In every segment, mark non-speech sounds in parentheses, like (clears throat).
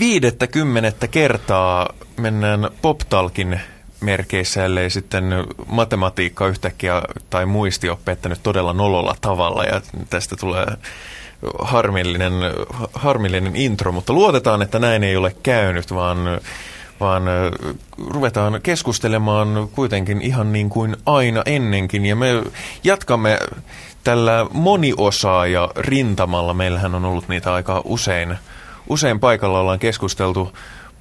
viidettä kymmenettä kertaa mennään PopTalkin merkeissä, ellei sitten matematiikka yhtäkkiä tai muisti ole pettänyt todella nololla tavalla. Ja tästä tulee harmillinen, harmillinen intro, mutta luotetaan, että näin ei ole käynyt, vaan, vaan ruvetaan keskustelemaan kuitenkin ihan niin kuin aina ennenkin. Ja me jatkamme tällä moniosaaja rintamalla. Meillähän on ollut niitä aika usein, usein paikalla ollaan keskusteltu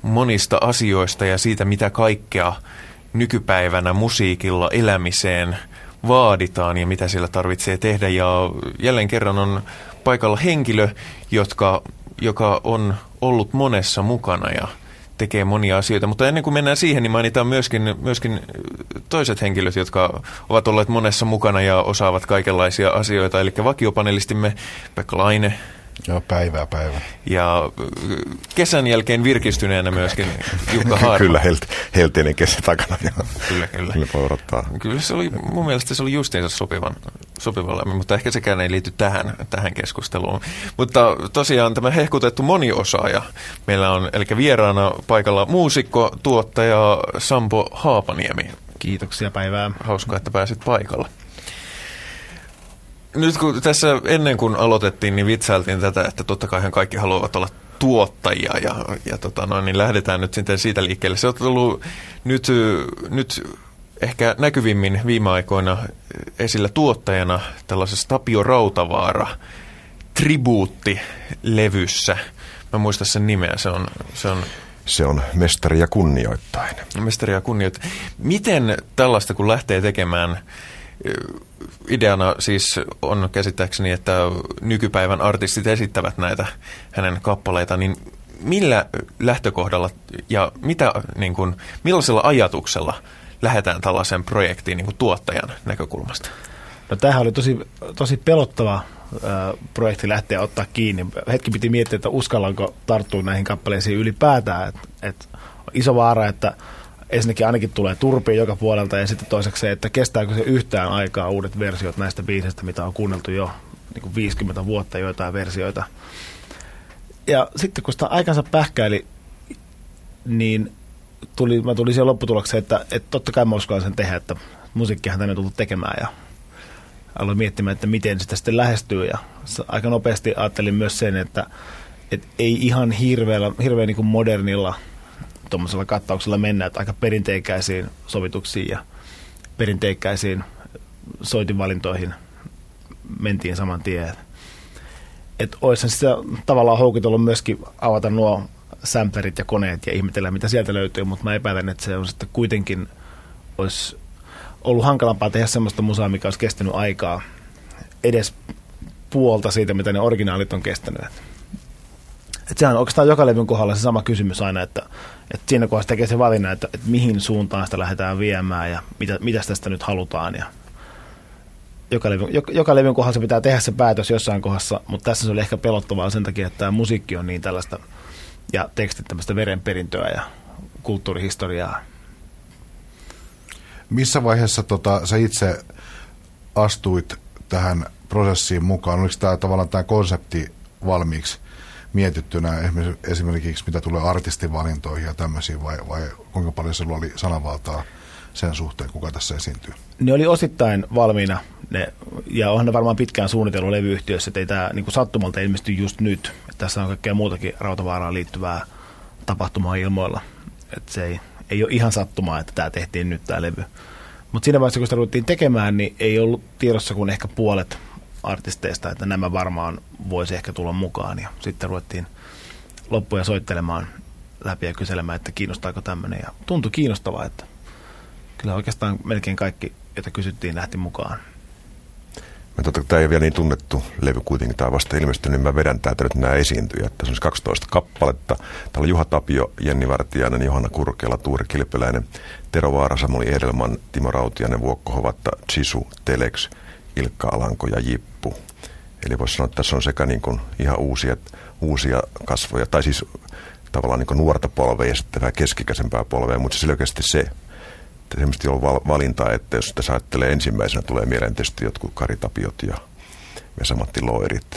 monista asioista ja siitä, mitä kaikkea nykypäivänä musiikilla elämiseen vaaditaan ja mitä sillä tarvitsee tehdä. Ja jälleen kerran on paikalla henkilö, jotka, joka on ollut monessa mukana ja tekee monia asioita. Mutta ennen kuin mennään siihen, niin mainitaan myöskin, myöskin toiset henkilöt, jotka ovat olleet monessa mukana ja osaavat kaikenlaisia asioita. Eli vakiopanelistimme Pekka Laine, Joo, päivää päivä. Ja äh, kesän jälkeen virkistyneenä myöskin Jukka Haarma. (laughs) kyllä, helt, helteinen kesä takana. kyllä, kyllä. Kyllä voi odottaa. Kyllä se oli, mun mielestä se oli justiinsa sopivan, sopivan mutta ehkä sekään ei liity tähän, tähän keskusteluun. Mutta tosiaan tämä hehkutettu moniosaaja meillä on, eli vieraana paikalla muusikko, tuottaja Sampo Haapaniemi. Kiitoksia päivää. Hauskaa, että pääsit paikalle. Nyt kun tässä ennen kuin aloitettiin, niin vitsailtiin tätä, että totta kai kaikki haluavat olla tuottajia ja, ja tota noin, niin lähdetään nyt sitten siitä liikkeelle. Se on ollut nyt, nyt ehkä näkyvimmin viime aikoina esillä tuottajana tällaisessa Tapio Rautavaara tribuutti-levyssä. Mä muistan sen nimeä, se on... Se on se on mestaria kunnioittain. Mestaria kunnioittain. Miten tällaista, kun lähtee tekemään ideana siis on käsittääkseni, että nykypäivän artistit esittävät näitä hänen kappaleita, niin millä lähtökohdalla ja mitä, niin kuin, millaisella ajatuksella lähdetään tällaiseen projektiin niin kuin tuottajan näkökulmasta? No tämähän oli tosi, tosi pelottava projekti lähteä ottaa kiinni. Hetki piti miettiä, että uskallanko tarttua näihin kappaleisiin ylipäätään. Et, et, iso vaara, että ensinnäkin ainakin tulee turpia joka puolelta ja sitten toiseksi se, että kestääkö se yhtään aikaa uudet versiot näistä biisistä, mitä on kuunneltu jo niin kuin 50 vuotta joitain versioita. Ja sitten kun sitä aikansa pähkäili, niin tuli, mä tulin siihen lopputulokseen, että, että totta kai mä uskallan sen tehdä, että musiikkihan tänne on tullut tekemään ja aloin miettimään, että miten sitä sitten lähestyy ja aika nopeasti ajattelin myös sen, että, että ei ihan hirveän niin modernilla – tuommoisella kattauksella mennä, että aika perinteikäisiin sovituksiin ja perinteikäisiin soitinvalintoihin mentiin saman tien. Että olisi sitä tavallaan houkitellut myöskin avata nuo sämpärit ja koneet ja ihmetellä, mitä sieltä löytyy, mutta mä epäilen, että se on sitten kuitenkin olisi ollut hankalampaa tehdä semmoista musaa, mikä olisi kestänyt aikaa edes puolta siitä, mitä ne originaalit on kestänyt. Että sehän on oikeastaan joka levyn kohdalla se sama kysymys aina, että, että siinä kohdassa tekee se valinnan, että, että mihin suuntaan sitä lähdetään viemään ja mitä, mitä tästä nyt halutaan. Ja joka, levyn, joka, joka levyn kohdassa se pitää tehdä se päätös jossain kohdassa, mutta tässä se oli ehkä pelottavaa sen takia, että tämä musiikki on niin tällaista ja tekstit tämmöistä verenperintöä ja kulttuurihistoriaa. Missä vaiheessa tota, sä itse astuit tähän prosessiin mukaan? Oliko tämä tavallaan tämä konsepti valmiiksi mietittynä esimerkiksi mitä tulee artistivalintoihin ja tämmöisiin vai, vai kuinka paljon sinulla oli sananvaltaa sen suhteen, kuka tässä esiintyy? Ne oli osittain valmiina ne, ja onhan ne varmaan pitkään suunnitellut levyyhtiössä, että ei tämä niin sattumalta ilmesty just nyt. Että tässä on kaikkea muutakin rautavaaraan liittyvää tapahtumaa ilmoilla. Että se ei, ei ole ihan sattumaa, että tämä tehtiin nyt tämä levy. Mutta siinä vaiheessa, kun sitä ruvettiin tekemään, niin ei ollut tiedossa kuin ehkä puolet artisteista, että nämä varmaan voisi ehkä tulla mukaan. Ja sitten ruvettiin loppuja soittelemaan läpi ja kyselemään, että kiinnostaako tämmöinen. Ja tuntui kiinnostavaa, että kyllä oikeastaan melkein kaikki, joita kysyttiin, lähti mukaan. Mä totta, tämä ei ole vielä niin tunnettu levy kuitenkin, tämä vasta ilmestynyt, niin mä vedän täältä nyt nämä esiintyjät. Tässä on 12 siis kappaletta. Täällä on Juha Tapio, Jenni Vartiainen, Johanna Kurkela, Tuuri Kilpeläinen, Tero Vaara, Samuli Edelman, Timo Rautiainen, Vuokko Hovatta, Chisu, Telex, Ilkka Alanko ja Jippu. Eli voisi sanoa, että tässä on sekä niin kuin ihan uusia, uusia kasvoja, tai siis tavallaan niin nuorta polvea ja sitten vähän keskikäisempää polvea, mutta se oikeasti se, että semmoisesti on valinta, että jos tässä ajattelee ensimmäisenä tulee mieleen tietysti jotkut Kari Tapiot ja Vesa-Matti Loirit.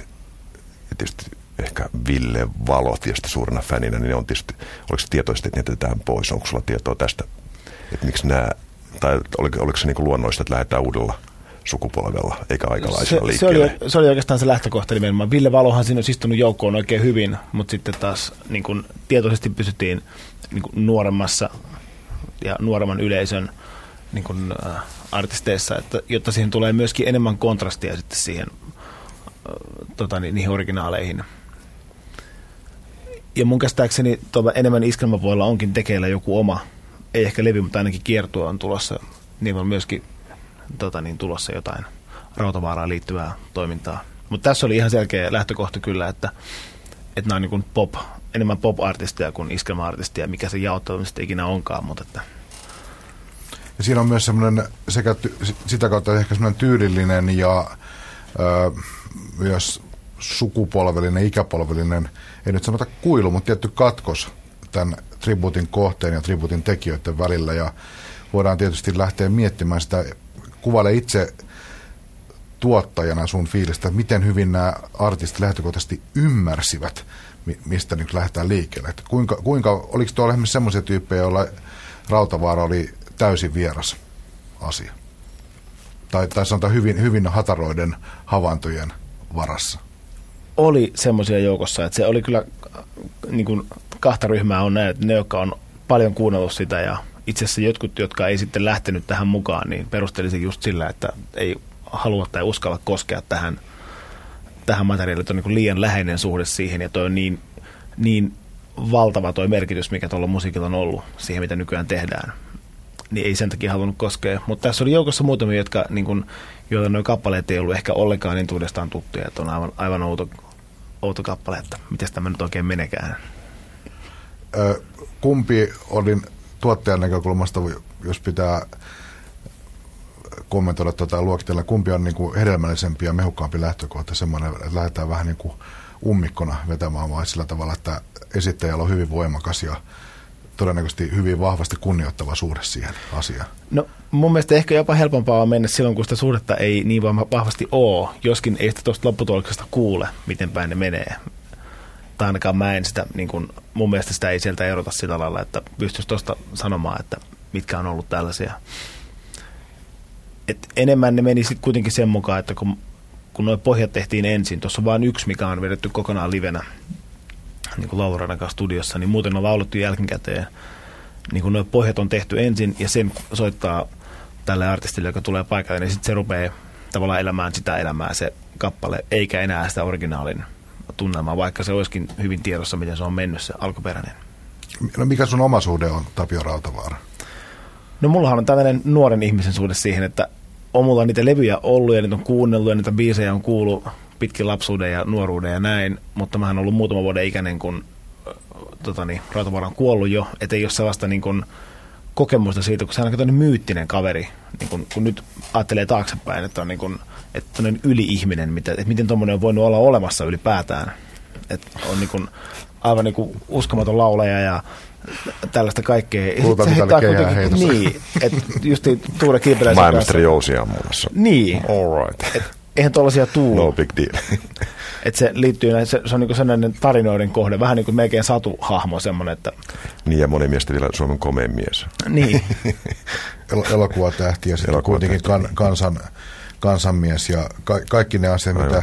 Ja tietysti ehkä Ville Valo tietysti suurena fäninä, niin ne on tietysti, oliko se tietoisesti, että jätetään pois? Onko sulla tietoa tästä, että miksi nämä, tai oliko, oliko se niin luonnollista, että lähdetään uudella sukupolvella, eikä aikalaisella se, se, oli, se oli oikeastaan se lähtökohta nimenomaan. Ville Valohan siinä olisi istunut joukkoon oikein hyvin, mutta sitten taas niin kuin, tietoisesti pysyttiin niin kuin, nuoremmassa ja nuoremman yleisön niin kuin, äh, artisteissa, että, jotta siihen tulee myöskin enemmän kontrastia sitten siihen äh, tota, niin, niihin originaaleihin. Ja mun käsittääkseni tuolla enemmän iskelmäpuolella onkin tekeillä joku oma, ei ehkä levy, mutta ainakin kiertua on tulossa. Niin on myöskin tota, niin, tulossa jotain rautavaaraan liittyvää toimintaa. Mutta tässä oli ihan selkeä lähtökohta kyllä, että, että nämä on niin pop, enemmän pop-artisteja kuin iskelma-artisteja, mikä se jaottamista ikinä onkaan. Mutta että. Ja siinä on myös semmoinen sekä ty, sitä kautta ehkä semmoinen tyylillinen ja ö, myös sukupolvellinen, ikäpolvellinen, ei nyt sanota kuilu, mutta tietty katkos tämän tributin kohteen ja tributin tekijöiden välillä. Ja voidaan tietysti lähteä miettimään sitä kuvaile itse tuottajana sun fiilistä, että miten hyvin nämä artistit lähtökohtaisesti ymmärsivät, mistä nyt lähdetään liikkeelle. Että kuinka, kuinka, oliko tuolla esimerkiksi semmoisia tyyppejä, joilla Rautavaara oli täysin vieras asia? Tai, tai sanotaan hyvin, hyvin hataroiden havaintojen varassa? Oli semmoisia joukossa, että se oli kyllä, niin kuin kahta ryhmää on näin, ne, jotka on paljon kuunnellut sitä ja itse asiassa jotkut, jotka ei sitten lähtenyt tähän mukaan, niin perustelisin just sillä, että ei halua tai uskalla koskea tähän, tähän materiaaliin, että on niin liian läheinen suhde siihen ja toi on niin, niin valtava toi merkitys, mikä tuolla musiikilla on ollut siihen, mitä nykyään tehdään. Niin ei sen takia halunnut koskea. Mutta tässä oli joukossa muutamia, jotka, niin kun, joilla nuo kappaleet ei ollut ehkä ollenkaan niin tuudestaan tuttuja, että on aivan, aivan outo, outo kappale, että miten tämä nyt oikein menekään. Kumpi oli tuottajan näkökulmasta, jos pitää kommentoida tuota luokitella, kumpi on niin kuin hedelmällisempi ja mehukkaampi lähtökohta, semmoinen, että lähdetään vähän niin kuin ummikkona vetämään vai sillä tavalla, että esittäjällä on hyvin voimakas ja todennäköisesti hyvin vahvasti kunnioittava suhde siihen asiaan. No mun mielestä ehkä jopa helpompaa on mennä silloin, kun sitä suhdetta ei niin vahvasti ole, joskin ei sitä tuosta lopputuloksesta kuule, miten päin ne menee tai ainakaan mä en sitä, niin kuin, mun mielestä sitä ei sieltä erota sillä lailla, että pystyisi tuosta sanomaan, että mitkä on ollut tällaisia. Et enemmän ne meni sitten kuitenkin sen mukaan, että kun, kun nuo pohjat tehtiin ensin, tuossa on vain yksi, mikä on vedetty kokonaan livenä, niin kuin Lauranan kanssa studiossa, niin muuten on laulettu jälkikäteen. Niin kun nuo pohjat on tehty ensin ja sen soittaa tälle artistille, joka tulee paikalle, niin sitten se rupeaa tavallaan elämään sitä elämää se kappale, eikä enää sitä originaalin tunnelmaa, vaikka se olisikin hyvin tiedossa, miten se on mennyt se alkuperäinen. No mikä sun oma suhde on Tapio Rautavaara? No mullahan on tällainen nuoren ihmisen suhde siihen, että on mulla niitä levyjä ollut ja niitä on kuunnellut ja niitä biisejä on kuullut pitkin lapsuuden ja nuoruuden ja näin, mutta mä oon ollut muutama vuoden ikäinen, kun totani, Rautavaara on kuollut jo, että ei ole sellaista niin kuin, kokemusta siitä, kun se on aika myyttinen kaveri, niin kun, kun nyt ajattelee taaksepäin, että on niin kuin, että yli-ihminen, mitä, että miten tuommoinen on voinut olla olemassa ylipäätään. Että on niin kuin, aivan niin kuin uskomaton laulaja ja tällaista kaikkea. Puhutaan se heittää kuitenkin, Niin, että just Tuure Kilpeläisen Maailmestari Jousi ammumassa. Niin. All right. Et, eihän tuollaisia tuu. No big deal. (laughs) että se liittyy näin, se, se on niin sellainen tarinoiden kohde, vähän niin kuin melkein satuhahmo semmoinen, että... Niin ja moni miestä vielä Suomen komeen mies. Niin. (laughs) El- elokuvatähti ja sitten kuitenkin kan, kansan kansanmies ja ka- kaikki ne asiat, Aivan. mitä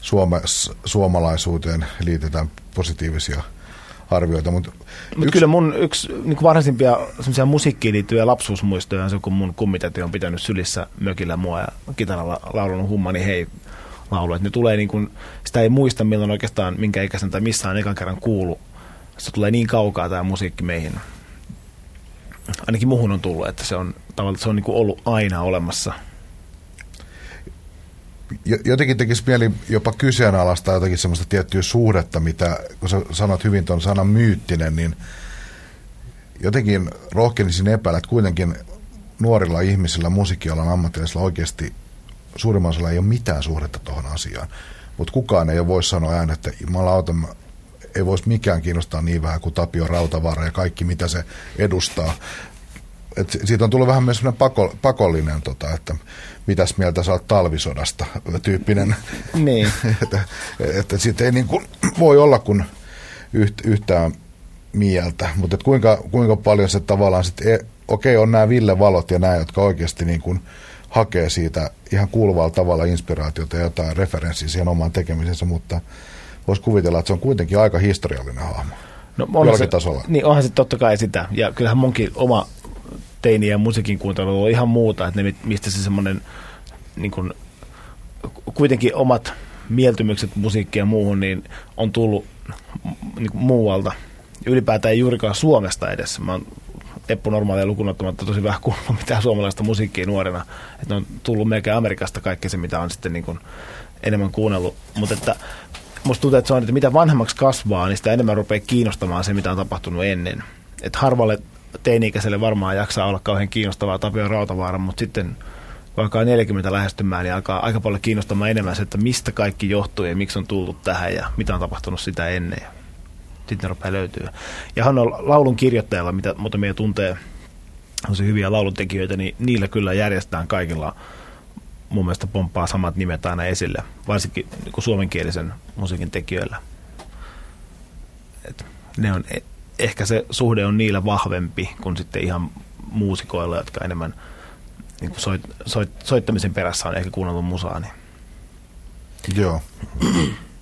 suoma- suomalaisuuteen liitetään positiivisia arvioita. Mutta Mut yksi... kyllä mun yksi niin varhaisimpia musiikkiin liittyviä lapsuusmuistoja on se, kun mun kummitäti on pitänyt sylissä mökillä mua ja kitaralla laulunut hummani hei laulu. Et ne tulee niin kuin, sitä ei muista milloin oikeastaan minkä ikäisen tai missään ekan kerran kuulu. Se tulee niin kaukaa tämä musiikki meihin. Ainakin muhun on tullut, että se on, tavallaan, se on niin kuin ollut aina olemassa – jotenkin tekisi mieli jopa kyseenalaistaa jotakin semmoista tiettyä suhdetta, mitä, kun sä sanot hyvin tuon sanan myyttinen, niin jotenkin rohkenisin epäillä, että kuitenkin nuorilla ihmisillä, musiikkialan ammattilaisilla oikeasti suurimman osalla ei ole mitään suhdetta tuohon asiaan. Mutta kukaan ei voi sanoa ääneen, että jumalauta, ei voisi mikään kiinnostaa niin vähän kuin Tapio Rautavaara ja kaikki, mitä se edustaa. et siitä on tullut vähän myös pako, pakollinen, tota, että mitäs mieltä sä oot talvisodasta tyyppinen. Niin. (laughs) että, että siitä ei niin kuin voi olla kuin yht, yhtään mieltä, mutta kuinka, kuinka paljon se tavallaan sitten, okei okay, on nämä Ville Valot ja nämä, jotka oikeasti niin kuin hakee siitä ihan kuuluvalla tavalla inspiraatiota ja jotain referenssiä siihen omaan tekemisensä, mutta voisi kuvitella, että se on kuitenkin aika historiallinen hahmo. No, on se, tasolla. Niin onhan se totta kai sitä. Ja kyllähän munkin oma teini ja musiikin kuuntelu on ihan muuta, että ne, mistä se semmoinen niin kuin, kuitenkin omat mieltymykset musiikkia ja muuhun, niin on tullut niin kuin muualta. Ylipäätään ei juurikaan Suomesta edes. Mä oon Eppu normaalia lukunottamatta tosi vähän kuullut mitään suomalaista musiikkia nuorena. Että on tullut melkein Amerikasta kaikki se, mitä on sitten niin kuin enemmän kuunnellut. Mutta että musta tuntuu, että se on, että mitä vanhemmaksi kasvaa, niin sitä enemmän rupeaa kiinnostamaan se, mitä on tapahtunut ennen. Että harvalle teini-ikäiselle varmaan jaksaa olla kauhean kiinnostavaa Tapio Rautavaara, mutta sitten alkaa 40 lähestymään, niin alkaa aika paljon kiinnostamaan enemmän se, että mistä kaikki johtuu ja miksi on tullut tähän ja mitä on tapahtunut sitä ennen. Sitten ne rupeaa löytyä. Ja hän on laulun kirjoittajalla, mitä muutamia tuntee, on se hyviä lauluntekijöitä, niin niillä kyllä järjestetään kaikilla mun mielestä pomppaa samat nimet aina esille, varsinkin niin kuin suomenkielisen musiikin tekijöillä. Et ne on, e- ehkä se suhde on niillä vahvempi kuin sitten ihan muusikoilla, jotka enemmän niin kuin soit, soit, soittamisen perässä on ehkä kuunnellut musaa. Niin. Joo.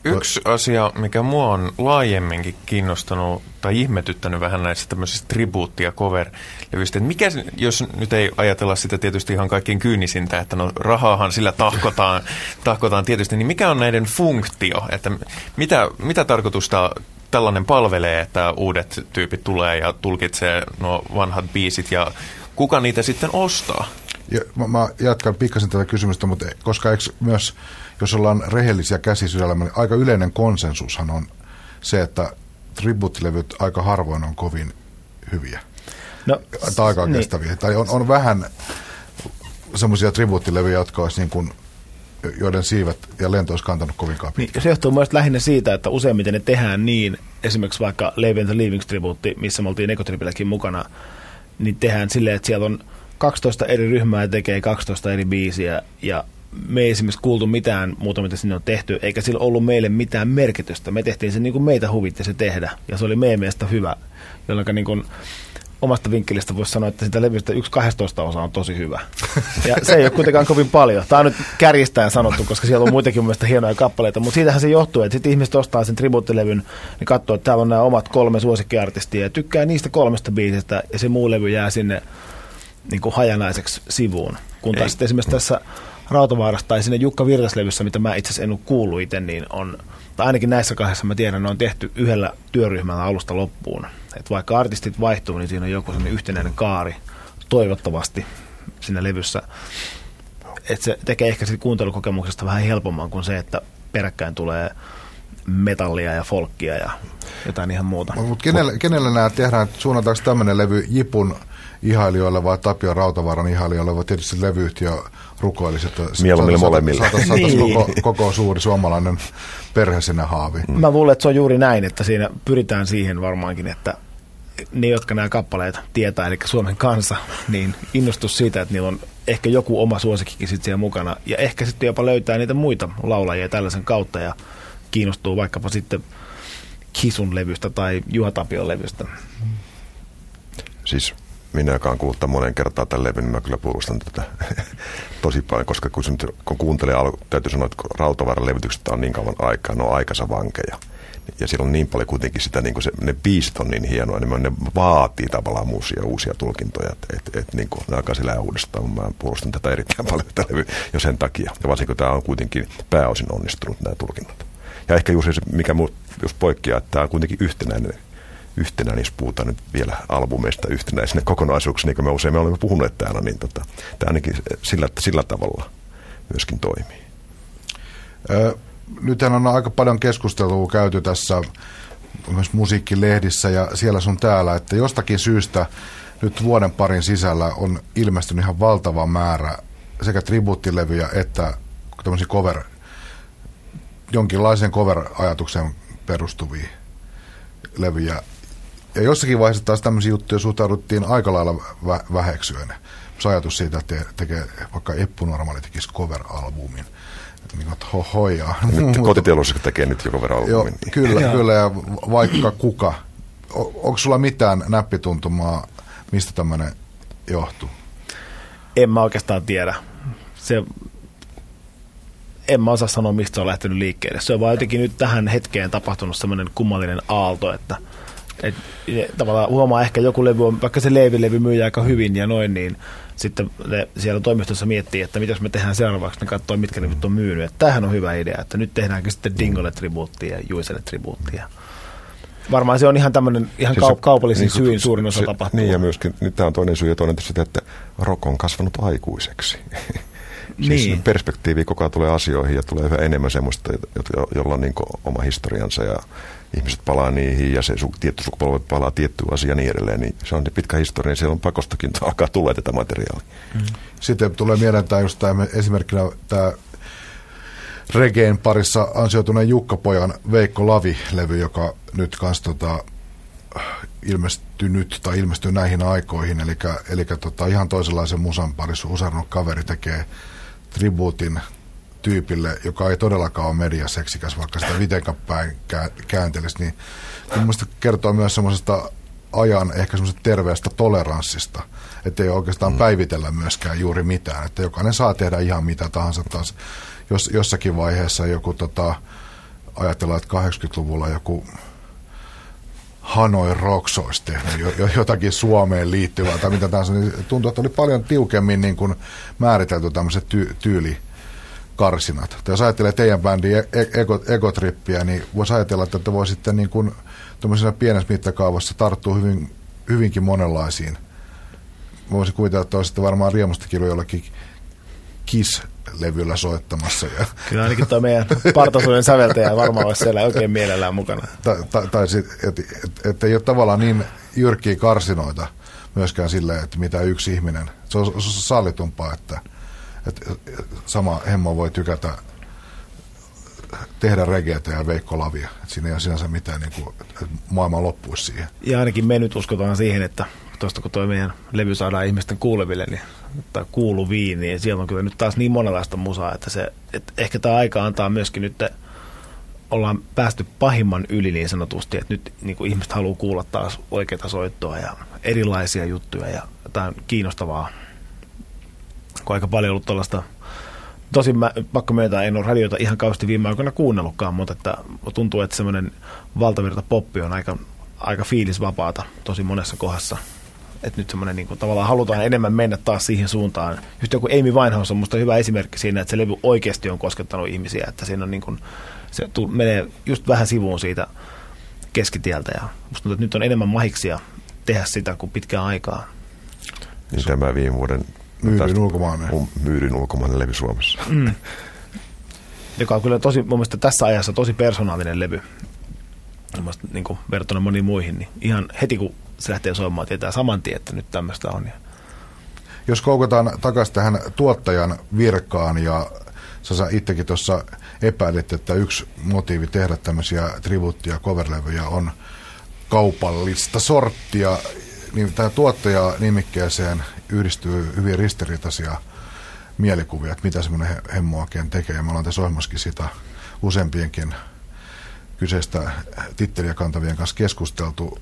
Yksi asia, mikä mua on laajemminkin kiinnostanut tai ihmetyttänyt vähän näissä tämmöisissä tribuutti- ja cover-levyistä, että mikä, jos nyt ei ajatella sitä tietysti ihan kaikkein kyynisintä, että no rahaahan sillä tahkotaan, tahkotaan tietysti, niin mikä on näiden funktio, että mitä, mitä tarkoitusta tällainen palvelee, että uudet tyypit tulee ja tulkitsee nuo vanhat biisit ja kuka niitä sitten ostaa? Ja, mä, mä jatkan pikkasen tätä kysymystä, mutta koska eikö myös jos ollaan rehellisiä käsisydällä, niin aika yleinen konsensushan on se, että tributtilevyt aika harvoin on kovin hyviä. No, tai aika niin. kestäviä. Tai on, on vähän semmoisia tributtilevyjä, jotka olisi niin kuin joiden siivet ja lento olisi kantanut kovin niin, Se johtuu myös lähinnä siitä, että useimmiten ne tehdään niin, esimerkiksi vaikka Levi the Leavings tribuutti, missä me oltiin Ekotripilläkin mukana, niin tehdään silleen, että siellä on 12 eri ryhmää ja tekee 12 eri biisiä ja me ei esimerkiksi kuultu mitään muuta, mitä sinne on tehty, eikä sillä ollut meille mitään merkitystä. Me tehtiin se niin kuin meitä huvitti se tehdä, ja se oli meidän mielestä hyvä, jolloin niin kuin omasta vinkkelistä voisi sanoa, että sitä levystä yksi 12 osa on tosi hyvä. Ja se ei ole kuitenkaan kovin paljon. Tämä on nyt kärjistäen sanottu, koska siellä on muitakin mun hienoja kappaleita, mutta siitähän se johtuu, että sitten ihmiset ostaa sen tribuuttilevyn, niin katsoo, että täällä on nämä omat kolme suosikkiartistia ja tykkää niistä kolmesta biisistä, ja se muu levy jää sinne niin kuin hajanaiseksi sivuun. Kun taas esimerkiksi tässä Rautavaarasta tai sinne Jukka Virtaslevyssä, mitä mä itse asiassa en ole kuullut itse, niin on, tai ainakin näissä kahdessa mä tiedän, ne on tehty yhdellä työryhmällä alusta loppuun. Et vaikka artistit vaihtuu, niin siinä on joku sellainen yhtenäinen kaari, toivottavasti siinä levyssä. Et se tekee ehkä siitä kuuntelukokemuksesta vähän helpomman kuin se, että peräkkäin tulee metallia ja folkkia ja jotain ihan muuta. Mutta kenelle, kenelle nämä tehdään? Suunnataanko tämmöinen levy Jipun ihailijoille vai Tapio Rautavaaran ihailijoille vai tietysti levyyhtiö rukoilisi, että Mieluummin molemmille. Saataisiin niin. koko, koko suuri suomalainen perhe sinne haaviin. Mm. Mä luulen, että se on juuri näin, että siinä pyritään siihen varmaankin, että ne, jotka nämä kappaleet tietää, eli Suomen kansa, niin innostus siitä, että niillä on ehkä joku oma suosikkikin sitten siellä mukana, ja ehkä sitten jopa löytää niitä muita laulajia tällaisen kautta, ja kiinnostuu vaikkapa sitten Kisun levystä tai Juha Tapion levystä. Siis minä, joka on kuullut monen kertaan tämän levyn, niin mä kyllä puolustan tätä (laughs) tosi paljon, koska kun, nyt, kun kuuntelee, täytyy sanoa, että Rautavaaran levytykset on niin kauan aikaa, ne on aikansa vankeja. Ja siellä on niin paljon kuitenkin sitä, niin kuin se, ne biisit on niin hienoja, niin ne vaatii tavallaan uusia, uusia tulkintoja, että et, et, niin kuin, ne alkaa sillä uudestaan. Mä puolustan tätä erittäin paljon tätä levy jo sen takia. Ja varsinkin tämä on kuitenkin pääosin onnistunut nämä tulkinnat. Ja ehkä juuri se, mikä muut just poikkeaa, että tämä on kuitenkin yhtenäinen yhtenä, niin jos puhutaan nyt vielä albumeista yhtenäisenä kokonaisuuksina, niin kuin me usein me olemme puhuneet täällä, niin tota, tämä ainakin sillä, sillä tavalla myöskin toimii. Ö, nythän on aika paljon keskustelua käyty tässä myös musiikkilehdissä ja siellä sun täällä, että jostakin syystä nyt vuoden parin sisällä on ilmestynyt ihan valtava määrä sekä tribuuttilevyjä että tämmöisiä cover, jonkinlaisen cover-ajatuksen perustuvia levyjä ja jossakin vaiheessa taas tämmöisiä juttuja suhtauduttiin aika lailla vä- väheksyen. Se ajatus siitä, että tekee vaikka Eppu Normaali tekisi cover-albumin. Niin kuin, ho, hoijaa. Nyt (laughs) kotiteollisuus tekee nyt jo cover-albumin. Joo, kyllä, kyllä, ja vaikka kuka. O, onko sulla mitään näppituntumaa, mistä tämmöinen johtuu? En mä oikeastaan tiedä. Se, en mä osaa sanoa, mistä se on lähtenyt liikkeelle. Se on vaan jotenkin nyt tähän hetkeen tapahtunut semmoinen kummallinen aalto, että et, tavallaan huomaa ehkä joku levy on, vaikka se Leevi-levy myy aika hyvin ja noin, niin sitten ne siellä toimistossa miettii, että mitä me tehdään seuraavaksi, ne katsoo, mitkä levyt on myynyt. Että tämähän on hyvä idea, että nyt tehdäänkö sitten Dingolle tribuuttia ja Juiselle tribuuttia. Varmaan se on ihan tämmöinen ihan siis kaup- kaupallisin niin, syyn suurin osa tapahtuu. Niin ja myöskin, nyt tämä on toinen syy ja toinen sitä, että rock on kasvanut aikuiseksi. (laughs) siis niin. perspektiivi koko ajan tulee asioihin ja tulee yhä enemmän semmoista, jolla on niin oma historiansa ja ihmiset palaa niihin ja se su, tietty sukupolvi palaa tiettyyn asiaan ja niin edelleen, niin se on niin pitkä historia, niin siellä on pakostakin (laughs) alkaa tulla tätä materiaalia. Mm. Sitten tulee mieleen tämä just tämä esimerkkinä tämä regeen parissa ansioituneen Jukka Pojan Veikko Lavi-levy, joka nyt kanssa tota, ilmestynyt tai ilmestyy näihin aikoihin, eli, eli tota, ihan toisenlaisen musan parissa usarnut kaveri tekee tribuutin tyypille, joka ei todellakaan ole mediaseksikäs, vaikka sitä mitenkään päin kääntelisi, niin mielestä kertoo myös semmoisesta ajan ehkä semmoisesta terveestä toleranssista, että ei oikeastaan mm. päivitellä myöskään juuri mitään, että jokainen saa tehdä ihan mitä tahansa taas. Jos, jossakin vaiheessa joku tota, ajatellaan, että 80-luvulla joku Hanoi Rocks olisi tehnyt jotakin Suomeen liittyvää tai mitä tahansa, niin tuntuu, että oli paljon tiukemmin niin kuin määritelty tämmöiset ty- tyyli karsinat. Tai jos ajattelee teidän bändin e-, e-, egotrippiä, niin voisi ajatella, että te voisitte niin kuin pienessä mittakaavassa tarttua hyvin, hyvinkin monenlaisiin. Voisin kuvitella, että olisitte varmaan riemustakin jollakin Kiss-levyllä soittamassa. Ja. Kyllä ainakin tuo meidän partasuuden säveltäjä varmaan olisi siellä oikein mielellään mukana. Tai, tai, tai että et, et, et ei ole tavallaan niin jyrkkiä karsinoita myöskään sille, että mitä yksi ihminen. Se on, se on sallitumpaa, että – että sama hemmo voi tykätä tehdä regeetä ja Veikko Lavia. Että siinä ei ole sinänsä mitään, niin kuin, että maailma loppuisi siihen. Ja ainakin me nyt uskotaan siihen, että tuosta kun tuo meidän levy saadaan ihmisten kuuleville, niin, tai kuuluviin, niin siellä on kyllä nyt taas niin monenlaista musaa, että, se, että ehkä tämä aika antaa myöskin nyt, ollaan päästy pahimman yli niin sanotusti, että nyt niin kuin ihmiset haluaa kuulla taas oikeita soittoa ja erilaisia juttuja. Ja jotain kiinnostavaa kun aika paljon ollut tuollaista Tosin mä, pakko myöntää, en ole radiota ihan kauheasti viime aikoina kuunnellutkaan, mutta että tuntuu, että semmoinen valtavirta poppi on aika, aika fiilisvapaata tosi monessa kohdassa. Että nyt semmoinen niin kuin, tavallaan halutaan enemmän mennä taas siihen suuntaan. Just joku Amy Winehouse on musta hyvä esimerkki siinä, että se levy oikeasti on koskettanut ihmisiä, että siinä on niin kuin, se tuu, menee just vähän sivuun siitä keskitieltä ja musta tuntuu, että nyt on enemmän mahiksia tehdä sitä kuin pitkään aikaa. Niin tämä viime vuoden Myydyin ulkomaaneen. Myydyin ulkomaaneen levy Suomessa. (laughs) Mm. Joka on kyllä tosi, mun mielestä tässä ajassa tosi persoonallinen levy. Niin kuin verrattuna moniin muihin, niin ihan heti kun se lähtee soimaan, tietää saman tien, että nyt tämmöistä on. Jos koukataan takaisin tähän tuottajan virkaan ja sä itsekin tuossa epäilit, että yksi motiivi tehdä tämmöisiä tribuuttia coverlevyjä on kaupallista sorttia, niin tämä tuottaja nimikkeeseen yhdistyy hyvin ristiriitaisia mielikuvia, että mitä semmoinen hemmo oikein tekee. Ja me ollaan tässä ohjelmassakin sitä useampienkin kyseistä titteliä kantavien kanssa keskusteltu.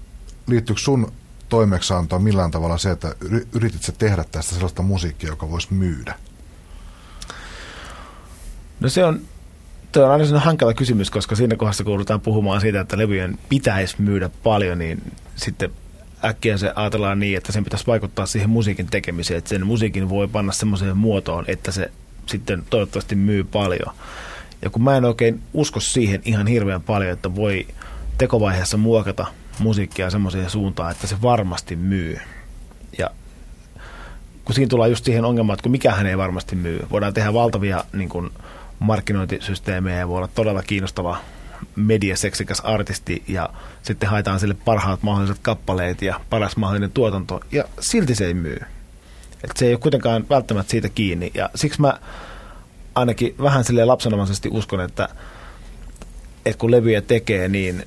Liittyykö sun toimeksiantoon millään tavalla se, että yritit sä tehdä tästä sellaista musiikkia, joka voisi myydä? No se on, Tuo on aina hankala kysymys, koska siinä kohdassa kun puhumaan siitä, että levyjen pitäisi myydä paljon, niin sitten äkkiä se ajatellaan niin, että sen pitäisi vaikuttaa siihen musiikin tekemiseen, että sen musiikin voi panna semmoiseen muotoon, että se sitten toivottavasti myy paljon. Ja kun mä en oikein usko siihen ihan hirveän paljon, että voi tekovaiheessa muokata musiikkia semmoiseen suuntaan, että se varmasti myy. Ja kun siinä tullaan just siihen ongelmaan, että kun mikähän ei varmasti myy. Voidaan tehdä valtavia niin kuin, markkinointisysteemejä ja voi olla todella kiinnostava mediaseksikäs artisti ja sitten haetaan sille parhaat mahdolliset kappaleet ja paras mahdollinen tuotanto ja silti se ei myy. Et se ei ole kuitenkaan välttämättä siitä kiinni ja siksi mä ainakin vähän sille lapsenomaisesti uskon, että, että kun levyjä tekee, niin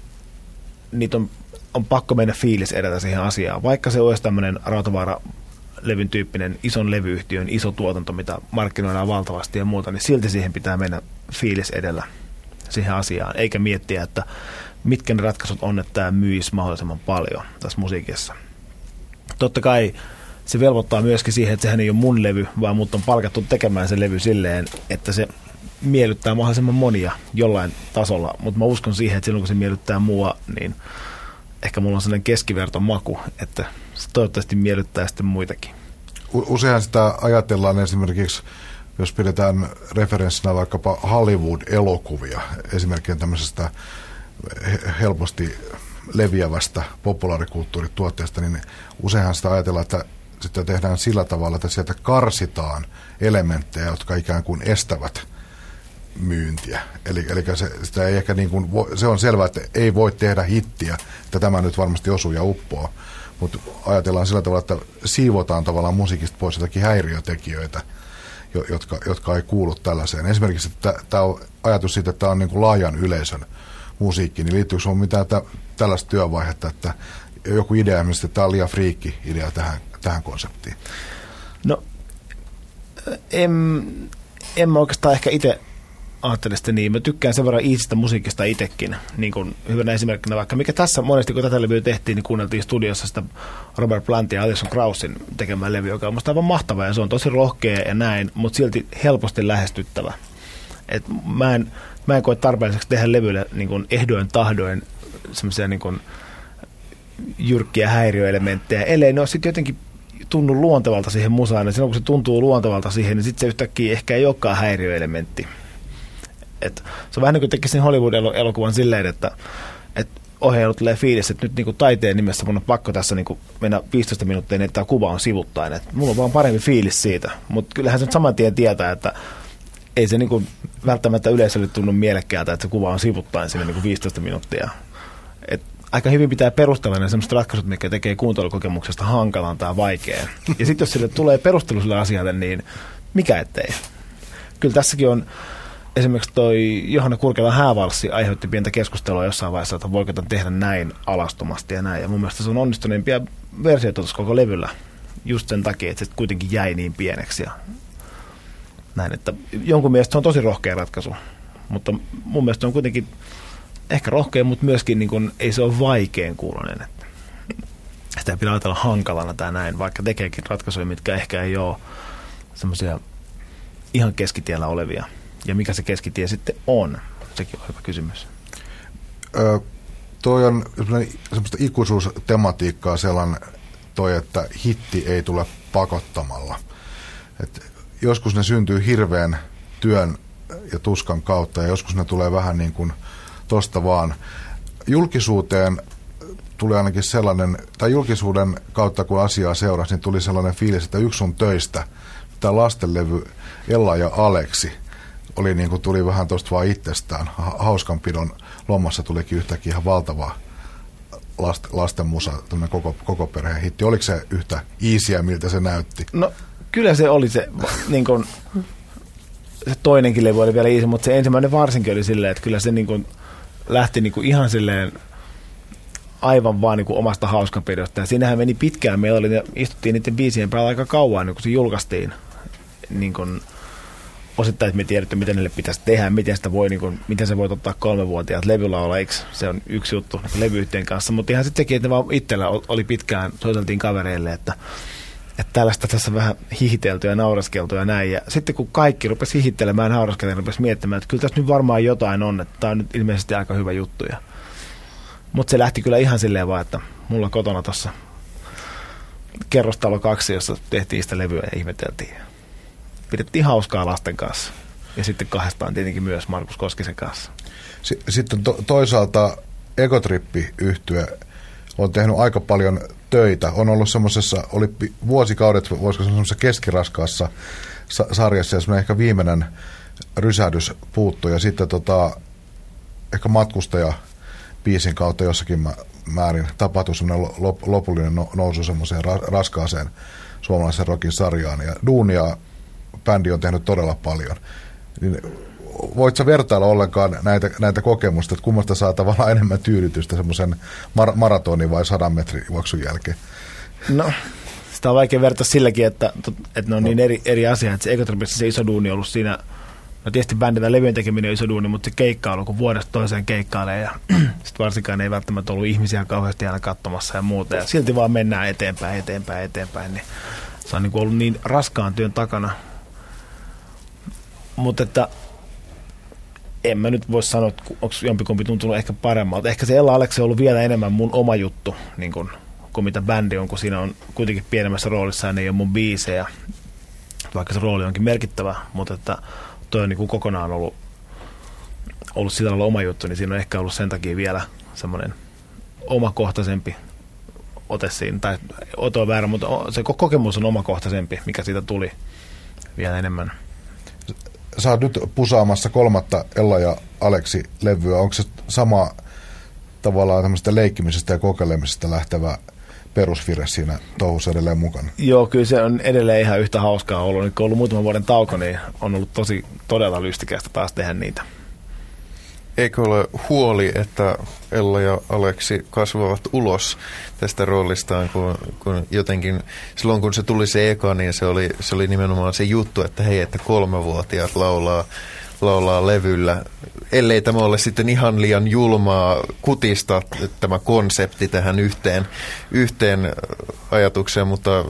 niitä on on pakko mennä fiilis edetä siihen asiaan. Vaikka se olisi tämmöinen rautavaara levyn tyyppinen ison levyyhtiön iso tuotanto, mitä markkinoidaan valtavasti ja muuta, niin silti siihen pitää mennä fiilis edellä siihen asiaan, eikä miettiä, että mitkä ne ratkaisut on, että tämä myisi mahdollisimman paljon tässä musiikissa. Totta kai se velvoittaa myöskin siihen, että sehän ei ole mun levy, vaan mut on palkattu tekemään se levy silleen, että se miellyttää mahdollisimman monia jollain tasolla, mutta mä uskon siihen, että silloin kun se miellyttää mua, niin ehkä mulla on sellainen keskiverto maku, että se toivottavasti miellyttää sitten muitakin. Usein sitä ajatellaan esimerkiksi, jos pidetään referenssinä vaikkapa Hollywood-elokuvia, esimerkkinä tämmöisestä helposti leviävästä populaarikulttuurituotteesta, niin useinhan sitä ajatellaan, että sitä tehdään sillä tavalla, että sieltä karsitaan elementtejä, jotka ikään kuin estävät myyntiä. Eli, eli se, sitä ei ehkä niin kuin, se on selvää, että ei voi tehdä hittiä, että tämä nyt varmasti osuu ja uppoo. Mutta ajatellaan sillä tavalla, että siivotaan tavallaan musiikista pois jotakin häiriötekijöitä, jotka, jotka ei kuulu tällaiseen. Esimerkiksi tämä ajatus siitä, että tämä on niin kuin laajan yleisön musiikki, niin liittyykö sinulla mitään tä, tällaista työvaihetta, että joku idea, mistä tämä on liian friikki idea tähän, tähän konseptiin? No, en, en mä oikeastaan ehkä itse ajattele sitä niin. Mä tykkään sen verran iisistä musiikista itsekin. Niin kuin hyvänä esimerkkinä vaikka, mikä tässä monesti kun tätä levyä tehtiin, niin kuunneltiin studiossa sitä Robert Plantin ja Alison Krausin tekemään levy, joka on musta aivan mahtava ja se on tosi rohkea ja näin, mutta silti helposti lähestyttävä. Et mä, en, mä en koe tarpeelliseksi tehdä levylle niin kuin ehdoin tahdoin semmoisia niin kuin jyrkkiä häiriöelementtejä, ellei ne ole sitten jotenkin tunnu luontevalta siihen musaan, ja silloin kun se tuntuu luontevalta siihen, niin sitten se yhtäkkiä ehkä ei olekaan häiriöelementti. Et se on vähän niin kuin tekisin Hollywood-elokuvan silleen, että, että ohjailu tulee fiilis, että nyt niin kuin taiteen nimessä mun on pakko tässä niin kuin mennä 15 minuuttia, niin että tämä kuva on sivuttain. Et mulla on vaan parempi fiilis siitä, mutta kyllähän se nyt saman tien tietää, että ei se niin kuin välttämättä yleisölle tunnu mielekkäältä, että se kuva on sivuttain sinne niin kuin 15 minuuttia. Et aika hyvin pitää perustella ne sellaiset ratkaisut, mikä tekee kuuntelukokemuksesta hankalan tai vaikeaa. Ja sitten jos sille tulee perustelu sille asialle, niin mikä ettei. Kyllä tässäkin on esimerkiksi toi Johanna Kurkelan häävalssi aiheutti pientä keskustelua jossain vaiheessa, että voiko tämän tehdä näin alastomasti ja näin. Ja mun mielestä se on onnistuneimpia versioita tuossa koko levyllä just sen takia, että se kuitenkin jäi niin pieneksi. Ja näin, että jonkun mielestä se on tosi rohkea ratkaisu, mutta mun mielestä se on kuitenkin ehkä rohkea, mutta myöskin niin kun, ei se ole vaikean kuulonen. Että sitä pidä ajatella hankalana tai näin, vaikka tekeekin ratkaisuja, mitkä ehkä ei ole semmoisia ihan keskitiellä olevia – ja mikä se keskitie sitten on? Sekin on hyvä kysymys. Ö, toi on semmoista ikuisuustematiikkaa sellainen toi, että hitti ei tule pakottamalla. Et joskus ne syntyy hirveän työn ja tuskan kautta ja joskus ne tulee vähän niin kuin tosta vaan. Julkisuuteen tuli ainakin sellainen, tai julkisuuden kautta kun asiaa seurasi, niin tuli sellainen fiilis, että yksi sun töistä, tämä lastenlevy Ella ja Aleksi – oli niin kuin tuli vähän tuosta vaan itsestään. Hauskanpidon lommassa tulikin yhtäkkiä ihan valtava last, lasten musa, koko, koko perheen hitti. Oliko se yhtä iisiä, miltä se näytti? No kyllä se oli se, niin kuin, se toinenkin levy oli vielä iisi, mutta se ensimmäinen varsinkin oli silleen, että kyllä se niin kuin, lähti niin kuin ihan silleen aivan vaan niin kuin omasta hauskanpidosta. Ja siinähän meni pitkään. Meillä oli, istuttiin niiden biisien päällä aika kauan, niin kun se julkaistiin. Niin kuin, osittain, että me tiedämme, mitä niille pitäisi tehdä, miten, sitä voi, niin kuin, miten se voi ottaa kolmevuotiaat levylaulaiksi. Se on yksi juttu levyyhtiön kanssa, mutta ihan sitten sekin, että vaan itsellä oli pitkään, soiteltiin kavereille, että, että tällaista tässä vähän hihitelty ja nauraskeltu ja näin. Ja sitten kun kaikki rupesi hihittelemään ja nauraskelemaan, rupesi miettimään, että kyllä tässä nyt varmaan jotain on, että tämä on nyt ilmeisesti aika hyvä juttu. Mutta se lähti kyllä ihan silleen vaan, että mulla kotona tuossa kerrostalo kaksi, jossa tehtiin sitä levyä ja ihmeteltiin pidettiin hauskaa lasten kanssa. Ja sitten kahdestaan tietenkin myös Markus Koskisen kanssa. Sitten to- toisaalta Egotrippi yhtyä on tehnyt aika paljon töitä. On ollut semmoisessa, oli vuosikaudet, voisiko semmoisessa keskiraskaassa sa- sarjassa ja ehkä viimeinen rysähdys puuttui. Ja sitten tota, ehkä matkustaja biisin kautta jossakin määrin tapahtui semmoinen lopullinen no, nousu semmoiseen ra- raskaaseen suomalaisen rokin sarjaan. Ja duunia bändi on tehnyt todella paljon. Niin voit sä vertailla ollenkaan näitä, näitä kokemusta, että kummasta saa tavallaan enemmän tyydytystä semmoisen mar- maratonin vai sadan metrin juoksun jälkeen? No, sitä on vaikea verrata silläkin, että, että ne on niin eri, eri asia, että se Ekotripissa se iso duuni on ollut siinä, no tietysti bändillä levyjen tekeminen on iso duuni, mutta se keikka on ollut, kun vuodesta toiseen keikkailee ja (clears throat) sitten varsinkaan ei välttämättä ollut ihmisiä kauheasti aina katsomassa ja muuta ja silti vaan mennään eteenpäin, eteenpäin, eteenpäin, niin se on niin ollut niin raskaan työn takana. Mutta että en mä nyt voi sanoa, että onko jompikumpi tuntunut ehkä paremmalta. Ehkä se Ella Aleksi on ollut vielä enemmän mun oma juttu, niin kun, kuin mitä bändi on, kun siinä on kuitenkin pienemmässä roolissa ja ne ei ole mun biisejä, vaikka se rooli onkin merkittävä, mutta että toi on niin kuin kokonaan ollut, ollut sillä lailla oma juttu, niin siinä on ehkä ollut sen takia vielä semmoinen omakohtaisempi ote siinä, tai oto on väärä, mutta se kokemus on omakohtaisempi, mikä siitä tuli vielä enemmän sä oot nyt pusaamassa kolmatta Ella ja Aleksi levyä. Onko se sama tavallaan tämmöistä leikkimisestä ja kokeilemisesta lähtevä perusvire siinä touhussa edelleen mukana? Joo, kyllä se on edelleen ihan yhtä hauskaa ollut. Nyt kun on ollut muutaman vuoden tauko, niin on ollut tosi todella lystikästä taas tehdä niitä eikö ole huoli, että Ella ja Aleksi kasvavat ulos tästä roolistaan, kun, kun jotenkin silloin kun se tuli se eka, niin se oli, se oli nimenomaan se juttu, että hei, että kolmevuotiaat laulaa, laulaa levyllä. Ellei tämä ole sitten ihan liian julmaa kutista tämä konsepti tähän yhteen, yhteen ajatukseen, mutta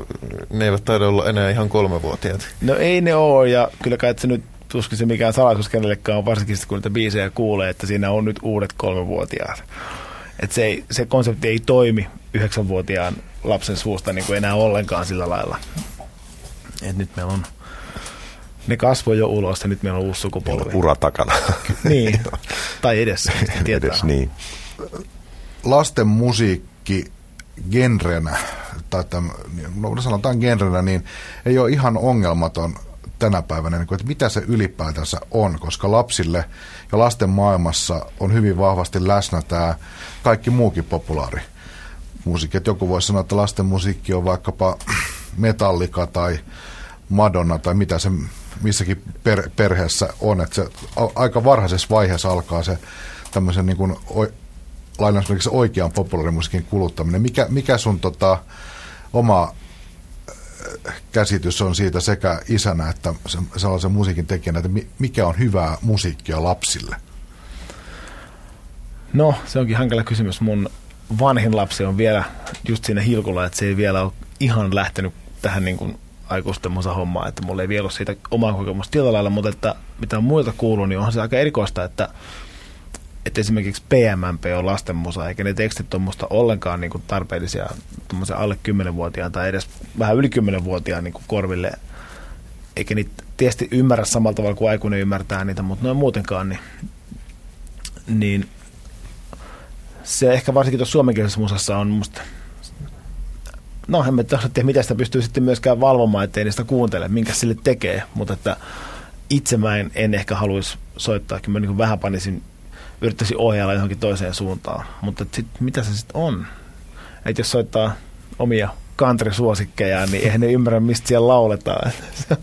ne eivät taida olla enää ihan kolmevuotiaat. No ei ne ole, ja kyllä kai se nyt tuskin se mikään salaisuus kenellekään on, varsinkin kun niitä biisejä kuulee, että siinä on nyt uudet kolmevuotiaat. Että se, ei, se konsepti ei toimi yhdeksänvuotiaan lapsen suusta niin kuin enää ollenkaan sillä lailla. Et nyt meillä on, ne kasvoi jo ulos ja nyt meillä on uusi sukupolvi. Ura takana. (laughs) niin, tai edessä. (laughs) Edes niin. Lasten musiikki genrenä, tai tämän, no sanotaan genrenä, niin ei ole ihan ongelmaton tänä päivänä, niin kuin, että mitä se ylipäätänsä on, koska lapsille ja lasten maailmassa on hyvin vahvasti läsnä tämä kaikki muukin populaari musiikki. Että joku voisi sanoa, että lasten musiikki on vaikkapa (clears throat) Metallika tai Madonna tai mitä se missäkin per, perheessä on. Että se aika varhaisessa vaiheessa alkaa se tämmöisen niin kuin, lainausmerkissä oikean populaarimusiikin kuluttaminen. Mikä, mikä sun tota, oma käsitys on siitä sekä isänä että sellaisen musiikin tekijänä, että mikä on hyvää musiikkia lapsille? No, se onkin hankala kysymys. Mun vanhin lapsi on vielä just siinä hilkulla, että se ei vielä ole ihan lähtenyt tähän niin kuin aikuisten hommaan, että mulla ei vielä ole siitä omaa kokemusta tällä lailla, mutta että mitä muilta kuuluu, niin onhan se aika erikoista, että että esimerkiksi PMMP on lastenmusa, eikä ne tekstit ole musta ollenkaan niin kuin tarpeellisia alle 10-vuotiaan tai edes vähän yli 10-vuotiaan niin kuin korville. Eikä niitä tietysti ymmärrä samalla tavalla kuin aikuinen ymmärtää niitä, mutta noin muutenkaan, niin, niin se ehkä varsinkin tuossa suomenkielisessä musassa on musta no en tiedä, mitä sitä pystyy sitten myöskään valvomaan, ettei niistä kuuntele, minkä sille tekee, mutta että itse mä en, en ehkä haluaisi soittaa, kyllä mä niin vähän panisin yrittäisi ohjailla johonkin toiseen suuntaan. Mutta sit, mitä se sitten on? Että jos soittaa omia country-suosikkeja, niin eihän ne ymmärrä, mistä siellä lauletaan. (laughs)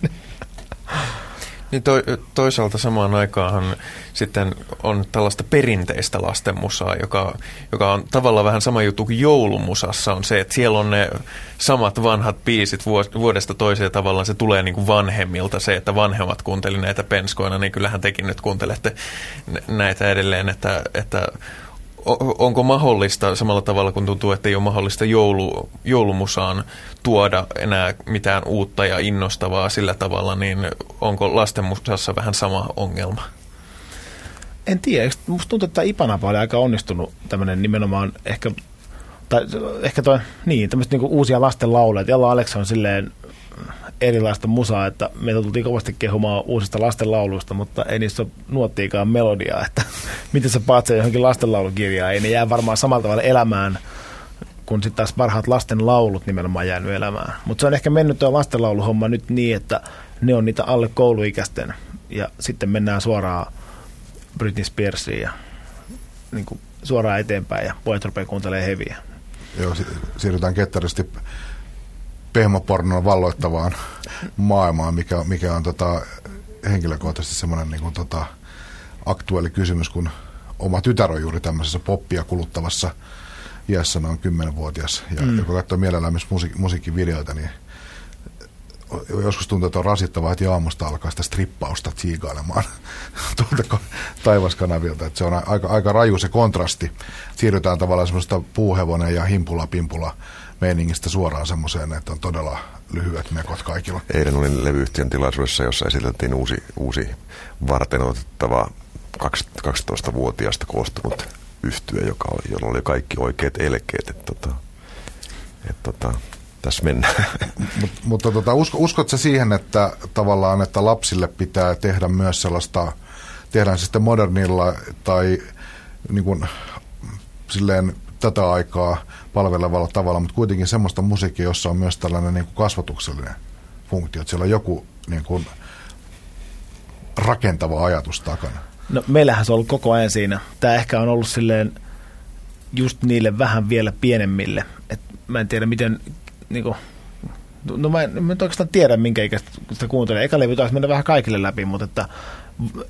Niin to, toisaalta samaan aikaanhan sitten on tällaista perinteistä lastenmusaa, joka, joka on tavallaan vähän sama juttu kuin joulumusassa on se, että siellä on ne samat vanhat biisit vuodesta toiseen tavallaan se tulee niin kuin vanhemmilta se, että vanhemmat kuunteli näitä penskoina, niin kyllähän tekin nyt kuuntelette näitä edelleen, että, että onko mahdollista samalla tavalla kun tuntuu, että ei ole mahdollista joulu, joulumusaan tuoda enää mitään uutta ja innostavaa sillä tavalla, niin onko lastenmusassa vähän sama ongelma? En tiedä. Musta tuntuu, että Ipanapa oli aika onnistunut tämmöinen nimenomaan ehkä tai ehkä toi, niin, tämmöistä niinku uusia lasten lauleja. Jalla Alex on silleen erilaista musaa, että meitä tultiin kovasti kehumaan uusista lastenlauluista, mutta ei niissä ole nuottiikaan melodiaa, että (laughs) miten se patsee johonkin lastenlaulukirjaan, ei ne jää varmaan samalla tavalla elämään, kun sitten taas parhaat lasten laulut nimenomaan jäänyt elämään. Mutta se on ehkä mennyt tuo lastenlauluhomma nyt niin, että ne on niitä alle kouluikäisten ja sitten mennään suoraan Britney Spearsiin ja niin kuin suoraan eteenpäin ja pojat rupeaa kuuntelemaan heviä. Joo, siirrytään ketteristi pehmopornon valloittavaan maailmaan, mikä, mikä on tota, henkilökohtaisesti semmoinen niin kuin, tota, aktuelli kysymys, kun oma tytär on juuri tämmöisessä poppia kuluttavassa iässä noin 10-vuotias, ja mm. joka katsoo mielellään myös musiik- musiikkivideoita, niin joskus tuntuu, että on rasittavaa, että aamusta alkaa sitä strippausta tsiigailemaan (laughs) tuolta taivaskanavilta. Että se on aika, aika raju se kontrasti. Siirrytään tavallaan semmoista puuhevonen ja himpula-pimpula meiningistä suoraan semmoiseen, että on todella lyhyet mekot kaikilla. Eilen olin levyyhtiön tilaisuudessa, jossa esiteltiin uusi, uusi varten otettava 12-vuotiaasta koostunut yhtyö, joka oli, jolla oli kaikki oikeat elkeet. Että, tota, että, tota, tässä mennään. (laughs) Mut, mutta tota, usko, uskotko siihen, että tavallaan, että lapsille pitää tehdä myös sellaista, tehdään se sitten modernilla tai niin kuin, silleen tätä aikaa palvelevalla tavalla, mutta kuitenkin semmoista musiikkia, jossa on myös tällainen niin kuin kasvatuksellinen funktio, että siellä on joku niin kuin, rakentava ajatus takana. No meillähän se on ollut koko ajan siinä. Tämä ehkä on ollut silleen just niille vähän vielä pienemmille. Et mä en tiedä, miten niin kuin, no mä en, mä en oikeastaan tiedä, minkä ikäistä sitä kuuntelee. Eka levy taisi mennä vähän kaikille läpi, mutta että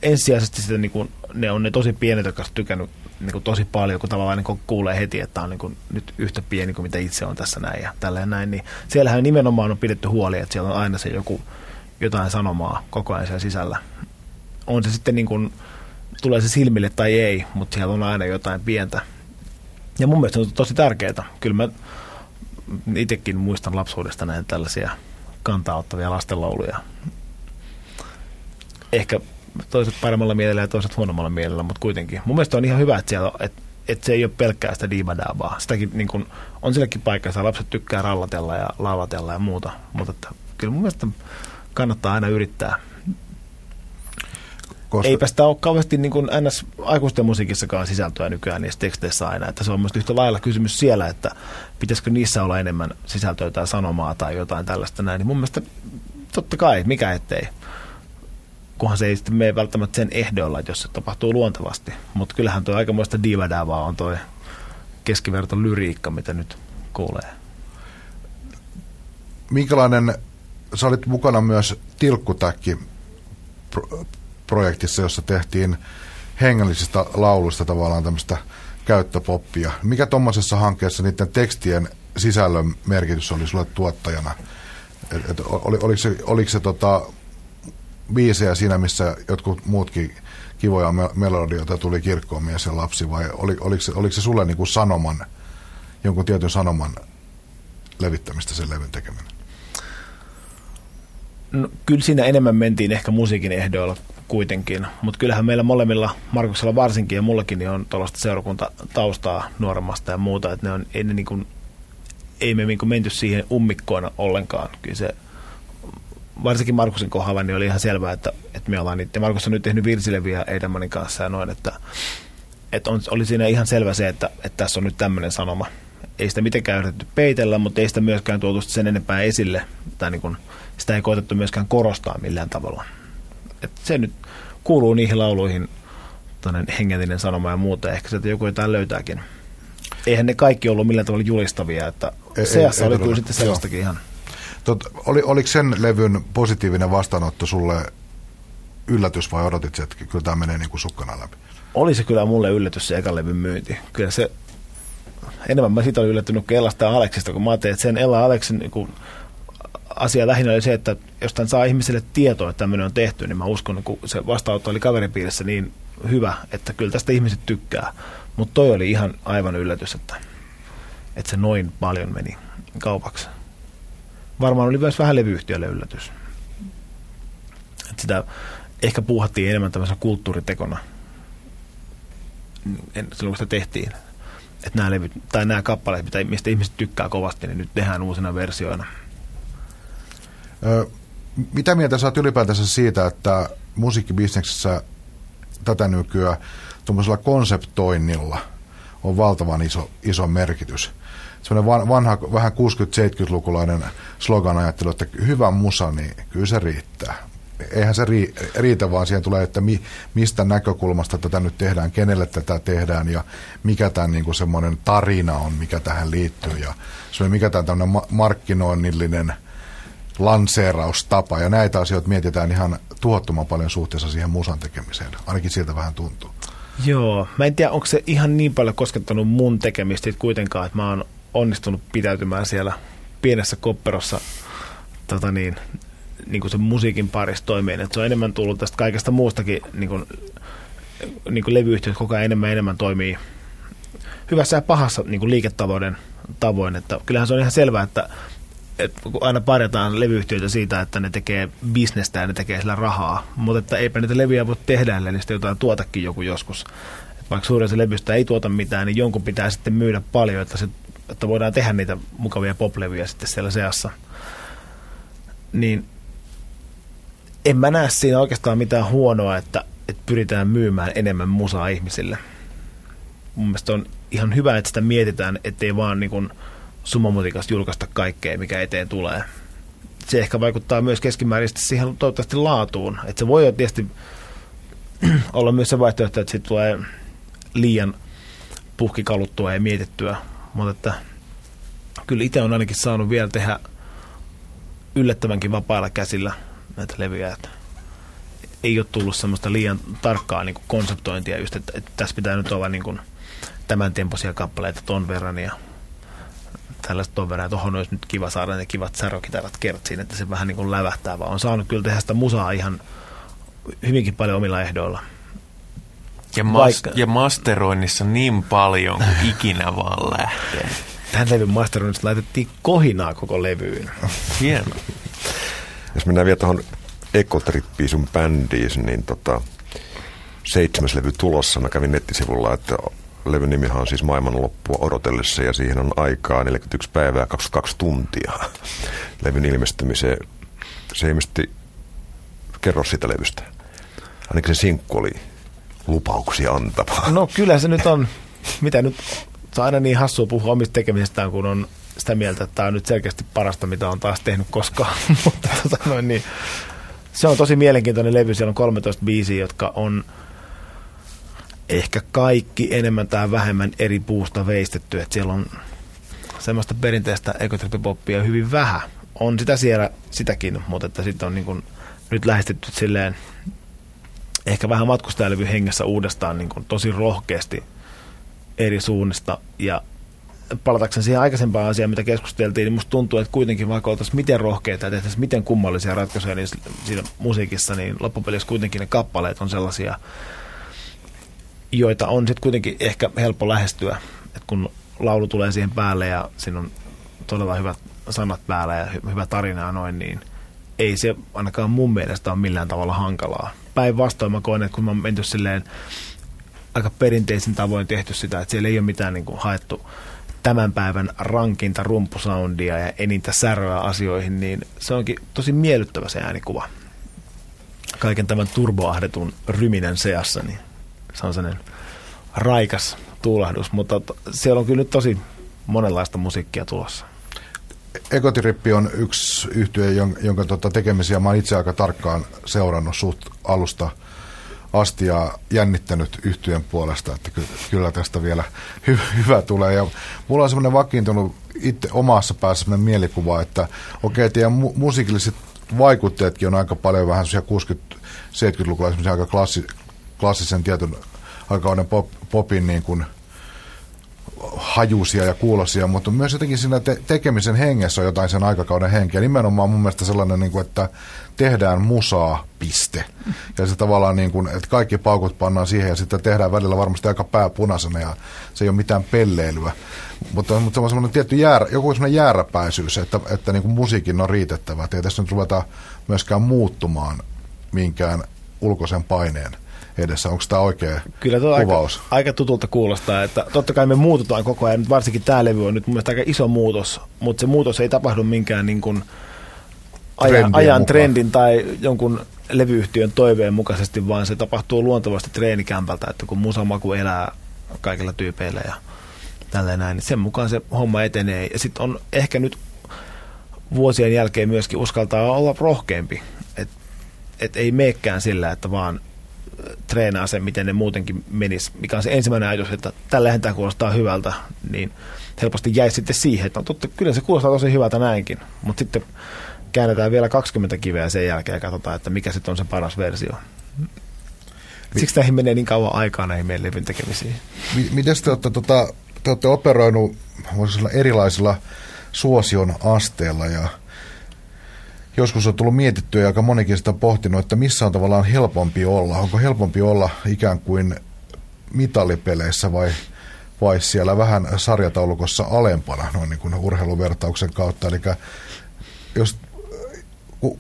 ensisijaisesti sitä, niin kuin, ne on ne tosi pienet, jotka on tykännyt niin kuin tosi paljon, kun tavallaan niin kuulee heti, että on niin kuin nyt yhtä pieni kuin mitä itse on tässä näin ja tällä ja näin, niin siellähän nimenomaan on pidetty huoli, että siellä on aina se joku jotain sanomaa koko ajan siellä sisällä. On se sitten niin kuin, tulee se silmille tai ei, mutta siellä on aina jotain pientä. Ja mun mielestä se on tosi tärkeää. Kyllä mä itsekin muistan lapsuudesta näin tällaisia kantaa ottavia lastenlauluja. Ehkä toiset paremmalla mielellä ja toiset huonommalla mielellä, mutta kuitenkin. Mun mielestä on ihan hyvä, että, siellä, että, että se ei ole pelkkää sitä diivadaavaa. Sitäkin niin kun, on silläkin paikka, että lapset tykkää rallatella ja laulatella ja muuta, mutta että, kyllä mun mielestä kannattaa aina yrittää koska... Eipä sitä ole kauheasti niin kuin ns. aikuisten musiikissakaan sisältöä nykyään niissä teksteissä aina. Että se on myös yhtä lailla kysymys siellä, että pitäisikö niissä olla enemmän sisältöä tai sanomaa tai jotain tällaista näin. Niin mun mielestä totta kai, mikä ettei. Kunhan se ei sitten mene välttämättä sen ehdoilla, jos se tapahtuu luontevasti. Mutta kyllähän tuo aikamoista divadavaa on tuo keskiverto lyriikka, mitä nyt kuulee. Minkälainen, sä olit mukana myös tilkkutäkki projektissa, jossa tehtiin hengellisistä lauluista tavallaan tämmöistä käyttöpoppia. Mikä tuommoisessa hankkeessa niiden tekstien sisällön merkitys oli sulle tuottajana? Et, et, oli, oliko se, oliko se tota, biisejä siinä, missä jotkut muutkin kivoja melodioita tuli kirkkoon mies ja lapsi, vai oli, oliko, se, oliko se sulle niin kuin sanoman, jonkun tietyn sanoman levittämistä sen levyn tekeminen? No, kyllä siinä enemmän mentiin ehkä musiikin ehdoilla kuitenkin. Mutta kyllähän meillä molemmilla, Markuksella varsinkin ja mullakin, niin on tuollaista seurakuntataustaa nuoremmasta ja muuta, että ne on, ei, ne niin kuin, ei me niin kuin menty siihen ummikkoina ollenkaan. Kyllä se, varsinkin Markusin kohdalla, niin oli ihan selvää, että, että me ollaan niitä. Markus on nyt tehnyt virsileviä Eidemanin kanssa ja noin, että, että on, oli siinä ihan selvä se, että, että tässä on nyt tämmöinen sanoma. Ei sitä mitenkään yritetty peitellä, mutta ei sitä myöskään tuotu sen enempää esille, tai niin kuin, sitä ei koetettu myöskään korostaa millään tavalla että se nyt kuuluu niihin lauluihin hengellinen sanoma ja muuta. Ehkä sieltä joku jotain löytääkin. Eihän ne kaikki ollut millään tavalla julistavia, että ei, seassa ei, oli ei kyllä sitten sellaistakin ihan. Tot, oli, oliko sen levyn positiivinen vastaanotto sulle yllätys vai odotit, että kyllä tämä menee niin kuin sukkana läpi? Oli se kyllä mulle yllätys se ekan levyn myynti. Kyllä se, enemmän mä siitä olin yllättynyt kuin Ellasta ja Aleksista, kun mä ajattelin, että sen Ella Aleksin niin kuin, asia lähinnä oli se, että jos tämän saa ihmisille tietoa, että tämmöinen on tehty, niin mä uskon, että se vastaanotto oli kaveripiirissä niin hyvä, että kyllä tästä ihmiset tykkää. Mutta toi oli ihan aivan yllätys, että, että se noin paljon meni kaupaksi. Varmaan oli myös vähän levyyhtiölle yllätys. Että sitä ehkä puuhattiin enemmän tämmöisenä kulttuuritekona silloin, kun sitä tehtiin. Että nämä levyt, tai nämä kappaleet, mistä ihmiset tykkää kovasti, niin nyt tehdään uusina versioina – mitä mieltä saat ylipäätänsä siitä, että musiikkibisneksessä tätä nykyään tuommoisella konseptoinnilla on valtavan iso, iso merkitys. Sellainen vanha, vähän 60-70-lukulainen slogan ajattelu, että hyvä musa, niin kyllä se riittää. Eihän se riitä, vaan siihen tulee, että mi, mistä näkökulmasta tätä nyt tehdään, kenelle tätä tehdään ja mikä tämä niin semmoinen tarina on, mikä tähän liittyy. Ja mikä tämä tämmöinen markkinoinnillinen – lanseeraustapa. Ja näitä asioita mietitään ihan tuhottoman paljon suhteessa siihen musan tekemiseen. Ainakin siltä vähän tuntuu. Joo, mä en tiedä, onko se ihan niin paljon koskettanut mun tekemistä kuitenkaan, että mä oon onnistunut pitäytymään siellä pienessä kopperossa tota niin, niin kuin sen musiikin parissa toimien. Että se on enemmän tullut tästä kaikesta muustakin, niin kuin, niin kuin levyyhtiöt koko ajan enemmän enemmän toimii hyvässä ja pahassa niin kuin liiketalouden tavoin. Että kyllähän se on ihan selvää, että, että kun aina parjataan levyyhtiöitä siitä, että ne tekee bisnestä ja ne tekee sillä rahaa, mutta että eipä niitä levyjä voi tehdä, ellei niistä jotain tuotakin joku joskus. Vaikka suurin se levystä ei tuota mitään, niin jonkun pitää sitten myydä paljon, että, se, että voidaan tehdä niitä mukavia poplevyjä sitten siellä seassa. Niin en mä näe siinä oikeastaan mitään huonoa, että, että pyritään myymään enemmän musaa ihmisille. Mun mielestä on ihan hyvä, että sitä mietitään, ettei vaan niin kuin summamutikasta julkaista kaikkea, mikä eteen tulee. Se ehkä vaikuttaa myös keskimäärin siihen toivottavasti laatuun. Että se voi tietysti (clears throat) olla myös se vaihtoehto, että siitä tulee liian puhkikaluttua ja mietittyä. Mutta että kyllä itse on ainakin saanut vielä tehdä yllättävänkin vapailla käsillä näitä levyjä. Että ei ole tullut semmoista liian tarkkaa niin kuin konseptointia, just, että, että tässä pitää nyt olla niin kuin tämän tempoisia kappaleita ton verran ja tällaista ton verran, tuohon olisi nyt kiva saada ne kivat särokitarat kertsiin, että se vähän niin kuin lävähtää, vaan on saanut kyllä tehdä sitä musaa ihan hyvinkin paljon omilla ehdoilla. Ja, mas- Vaikka... ja masteroinnissa niin paljon kuin ikinä vaan lähtee. Tämän levyn masteroinnissa laitettiin kohinaa koko levyyn. Hieno. Jos mennään vielä tuohon Ekotrippiin sun bändiin, niin tota, seitsemäs levy tulossa. Mä kävin nettisivulla, että levyn nimihan on siis maailmanloppua odotellessa ja siihen on aikaa 41 päivää 22 tuntia levyn ilmestymiseen. Se ilmeisesti kerro sitä levystä. Ainakin se sinkku oli lupauksia antava. No kyllä se nyt on, mitä nyt, se on aina niin hassua puhua omista tekemisestään, kun on sitä mieltä, että tämä on nyt selkeästi parasta, mitä on taas tehnyt koskaan. (laughs) Mutta tota noin, niin, se on tosi mielenkiintoinen levy, siellä on 13 biisiä, jotka on ehkä kaikki enemmän tai vähemmän eri puusta veistetty, että siellä on semmoista perinteistä ekotripipoppia hyvin vähän. On sitä siellä sitäkin, mutta että sitten on niin kuin nyt lähestytty silleen ehkä vähän matkustajalevy hengessä uudestaan niin kuin tosi rohkeasti eri suunnista. Ja palatakseni siihen aikaisempaan asiaan, mitä keskusteltiin, niin musta tuntuu, että kuitenkin vaikka oltaisiin miten rohkeita ja tehtäisiin miten kummallisia ratkaisuja niin siinä musiikissa, niin loppupelissä kuitenkin ne kappaleet on sellaisia, joita on sitten kuitenkin ehkä helppo lähestyä, että kun laulu tulee siihen päälle ja siinä on todella hyvät sanat päällä ja hy- hyvä tarina ja noin, niin ei se ainakaan mun mielestä ole millään tavalla hankalaa. Päinvastoin mä koen, että kun mä oon menty silleen aika perinteisin tavoin tehty sitä, että siellä ei ole mitään niin kuin haettu tämän päivän rankinta rumpusoundia ja enintä säröä asioihin, niin se onkin tosi miellyttävä se äänikuva. Kaiken tämän turboahdetun ryminen seassa, niin se on sellainen raikas tuulahdus, mutta siellä on kyllä nyt tosi monenlaista musiikkia tulossa. Ekotirippi on yksi yhtye, jonka, jonka tota tekemisiä mä oon itse aika tarkkaan seurannut suht alusta asti ja jännittänyt yhtyeen puolesta, että ky- kyllä tästä vielä hy- hyvä tulee. Ja mulla on semmoinen vakiintunut itse omassa päässä semmoinen mielikuva, että okei, okay, teidän mu- musiikilliset vaikutteetkin on aika paljon vähän 60-70-lukulla semmoisia aika klassi- klassisen tietyn aikakauden pop, popin niin kuin hajusia ja kuulosia, mutta myös jotenkin siinä te- tekemisen hengessä on jotain sen aikakauden henkeä. Nimenomaan mun mielestä sellainen, niin kuin, että tehdään musaa, piste. Ja se tavallaan, niin kuin, että kaikki paukut pannaan siihen ja sitten tehdään välillä varmasti aika pääpunaisena ja se ei ole mitään pelleilyä. Mutta, mutta se on semmoinen tietty jäärä, joku semmoinen jääräpäisyys, että, että niin kuin musiikin on riitettävä. Että ei tässä nyt ruveta myöskään muuttumaan minkään ulkoisen paineen edessä. Onko tämä oikea Kyllä tuo kuvaus? Aika, aika tutulta kuulostaa, että totta kai me muututaan koko ajan, varsinkin tämä levy on nyt mun mielestä aika iso muutos, mutta se muutos ei tapahdu minkään niin kuin ajan, Trendien ajan mukaan. trendin tai jonkun levyyhtiön toiveen mukaisesti, vaan se tapahtuu luontevasti treenikämpältä, että kun musamaku elää kaikilla tyypeillä ja tälleen näin, niin sen mukaan se homma etenee. Ja sitten on ehkä nyt vuosien jälkeen myöskin uskaltaa olla rohkeampi, että et ei meekään sillä, että vaan treenaa sen, miten ne muutenkin menis, mikä on se ensimmäinen ajatus, että tällähän tämä kuulostaa hyvältä, niin helposti jäi sitten siihen, että no totta, kyllä se kuulostaa tosi hyvältä näinkin, mutta sitten käännetään vielä 20 kiveä sen jälkeen ja katsotaan, että mikä sitten on se paras versio. Siksi näihin menee niin kauan aikaa näihin meidän levyn tekemisiin. Miten te olette, tota, te olette operoinut sanoa, erilaisilla suosion asteella ja joskus on tullut mietittyä ja aika monikin sitä pohtinut, että missä on tavallaan helpompi olla. Onko helpompi olla ikään kuin mitalipeleissä vai, vai siellä vähän sarjataulukossa alempana noin niin kuin urheiluvertauksen kautta. Eli jos, ku,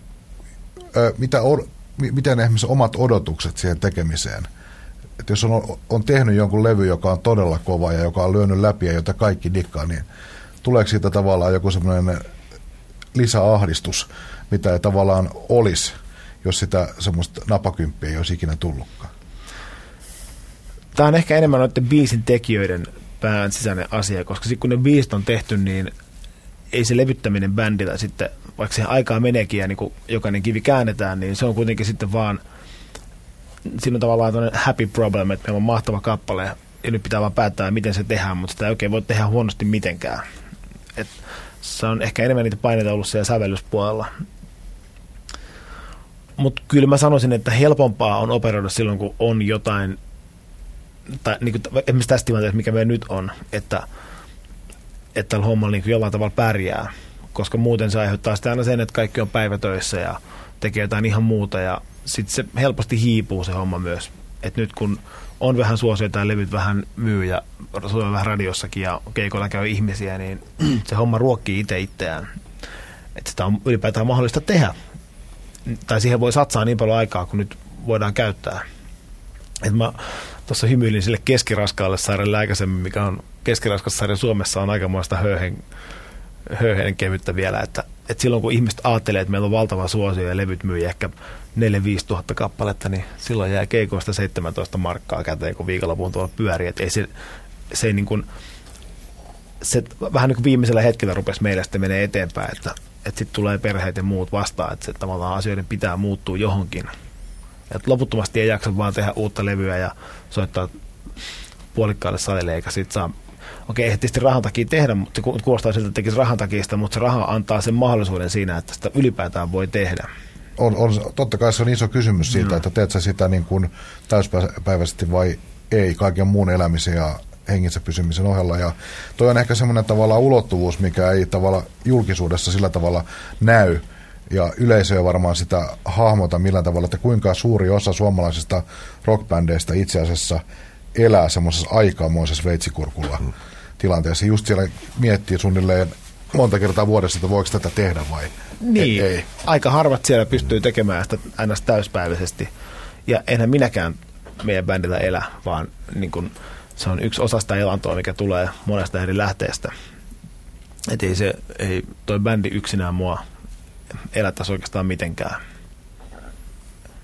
ä, mitä, on, miten esimerkiksi omat odotukset siihen tekemiseen – että jos on, on tehnyt jonkun levy, joka on todella kova ja joka on lyönyt läpi ja jota kaikki dikkaa, niin tuleeko siitä tavallaan joku semmoinen lisäahdistus, mitä ei tavallaan olisi, jos sitä semmoista napakymppiä ei olisi ikinä tullutkaan? Tämä on ehkä enemmän noiden biisin tekijöiden pään sisäinen asia, koska sitten kun ne biisit on tehty, niin ei se levyttäminen bändillä sitten, vaikka se aikaa meneekin ja niin kun jokainen kivi käännetään, niin se on kuitenkin sitten vaan – siinä on tavallaan tämmöinen happy problem, että meillä on mahtava kappale ja nyt pitää vaan päättää, miten se tehdään, mutta sitä ei oikein voi tehdä huonosti mitenkään. Et se on ehkä enemmän niitä paineita ollut siellä sävellyspuolella. Mutta kyllä mä sanoisin, että helpompaa on operoida silloin, kun on jotain, tai niin kuin, esimerkiksi tässä tilanteessa, mikä meillä nyt on, että, että tällä hommalla niin jollain tavalla pärjää, koska muuten se aiheuttaa sitä aina sen, että kaikki on päivätöissä ja tekee jotain ihan muuta ja sitten se helposti hiipuu se homma myös. Et nyt kun on vähän suosioita ja levyt vähän myy ja on vähän radiossakin ja keikoilla käy ihmisiä, niin se homma ruokkii itse itseään. Että sitä on ylipäätään mahdollista tehdä. Tai siihen voi satsaa niin paljon aikaa, kun nyt voidaan käyttää. Et mä tuossa hymyilin sille keskiraskaalle saarelle aikaisemmin, mikä on keskiraskas saari Suomessa on aikamoista höyhen, höyhen kevyttä vielä, että, että silloin kun ihmiset ajattelee, että meillä on valtava suosio ja levyt myy ehkä 4-5 tuhatta kappaletta, niin silloin jää keikoista 17 markkaa käteen, kun viikonlopun tuolla pyörii. Et ei se, se, ei niin kuin, se vähän niin kuin viimeisellä hetkellä rupesi meillä sitten menee eteenpäin, että, että sitten tulee perheet ja muut vastaan, että se, tavallaan asioiden pitää muuttua johonkin. Et loputtomasti ei jaksa vaan tehdä uutta levyä ja soittaa puolikkaalle salille, eikä sitten saa okei, ei tietysti rahan takia tehdä, mutta se kuulostaa siltä, että tekisi rahan takia sitä, mutta se raha antaa sen mahdollisuuden siinä, että sitä ylipäätään voi tehdä on, on, totta kai se on iso kysymys siitä, mm. että teet sä sitä niin kuin täyspäiväisesti vai ei kaiken muun elämisen ja hengissä pysymisen ohella. Ja toi on ehkä semmoinen tavalla ulottuvuus, mikä ei tavalla julkisuudessa sillä tavalla näy. Ja yleisö ei varmaan sitä hahmota millään tavalla, että kuinka suuri osa suomalaisista rockbändeistä itse asiassa elää semmoisessa aikamoisessa veitsikurkulla mm. tilanteessa. Just siellä miettii suunnilleen monta kertaa vuodessa, että voiko tätä tehdä vai niin, ei. aika harvat siellä pystyy tekemään sitä aina täyspäiväisesti. Ja enhän minäkään meidän bändillä elä, vaan niin kun, se on yksi osa sitä elantoa, mikä tulee monesta eri lähteestä. Että ei, se, ei toi bändi yksinään mua elättäisi oikeastaan mitenkään.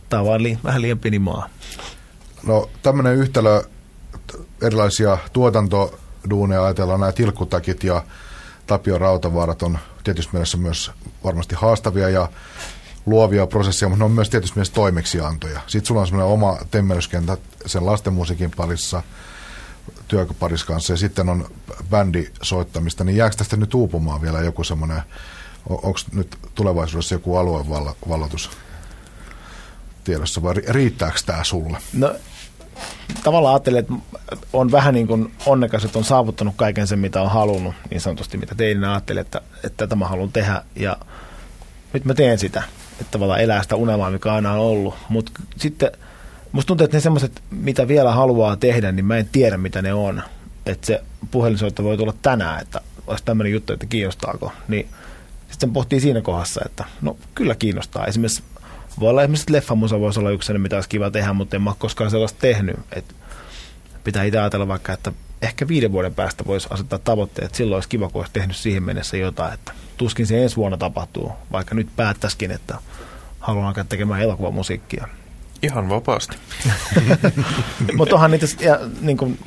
Tämä on vaan li, vähän liian pieni maa. No tämmöinen yhtälö, erilaisia tuotantoduuneja ajatellaan, nämä tilkkutakit ja Tapio Rautavaarat on tietysti mielessä myös varmasti haastavia ja luovia prosesseja, mutta ne on myös tietysti myös toimeksiantoja. Sitten sulla on semmoinen oma temmelyskenttä sen lastenmusiikin parissa, työparissa kanssa ja sitten on bändisoittamista, niin jääkö tästä nyt uupumaan vielä joku semmoinen, onko nyt tulevaisuudessa joku aluevallatus tiedossa vai riittääkö tämä sulle? No tavallaan ajattelin, että on vähän niin kuin onnekas, että on saavuttanut kaiken sen, mitä on halunnut, niin sanotusti, mitä tein, ajattelin, että, että tätä mä haluan tehdä, ja nyt mä teen sitä, että tavallaan elää sitä unelmaa, mikä aina on ollut, mutta sitten musta tuntuu, että ne semmoiset, mitä vielä haluaa tehdä, niin mä en tiedä, mitä ne on, että se puhelinsoitto voi tulla tänään, että olisi tämmöinen juttu, että kiinnostaako, niin sitten pohtii siinä kohdassa, että no kyllä kiinnostaa. Esimerkiksi voi olla esimerkiksi leffamusa voisi olla yksi mitä olisi kiva tehdä, mutta en mä ole koskaan sellaista tehnyt. Et pitää itse ajatella vaikka, että ehkä viiden vuoden päästä voisi asettaa tavoitteet, silloin olisi kiva, kun olisi tehnyt siihen mennessä jotain, että tuskin se ensi vuonna tapahtuu, vaikka nyt päättäisikin, että haluan alkaa tekemään elokuvamusiikkia. Ihan vapaasti. (laughs) Mutta onhan niitä, ja, niin kuin,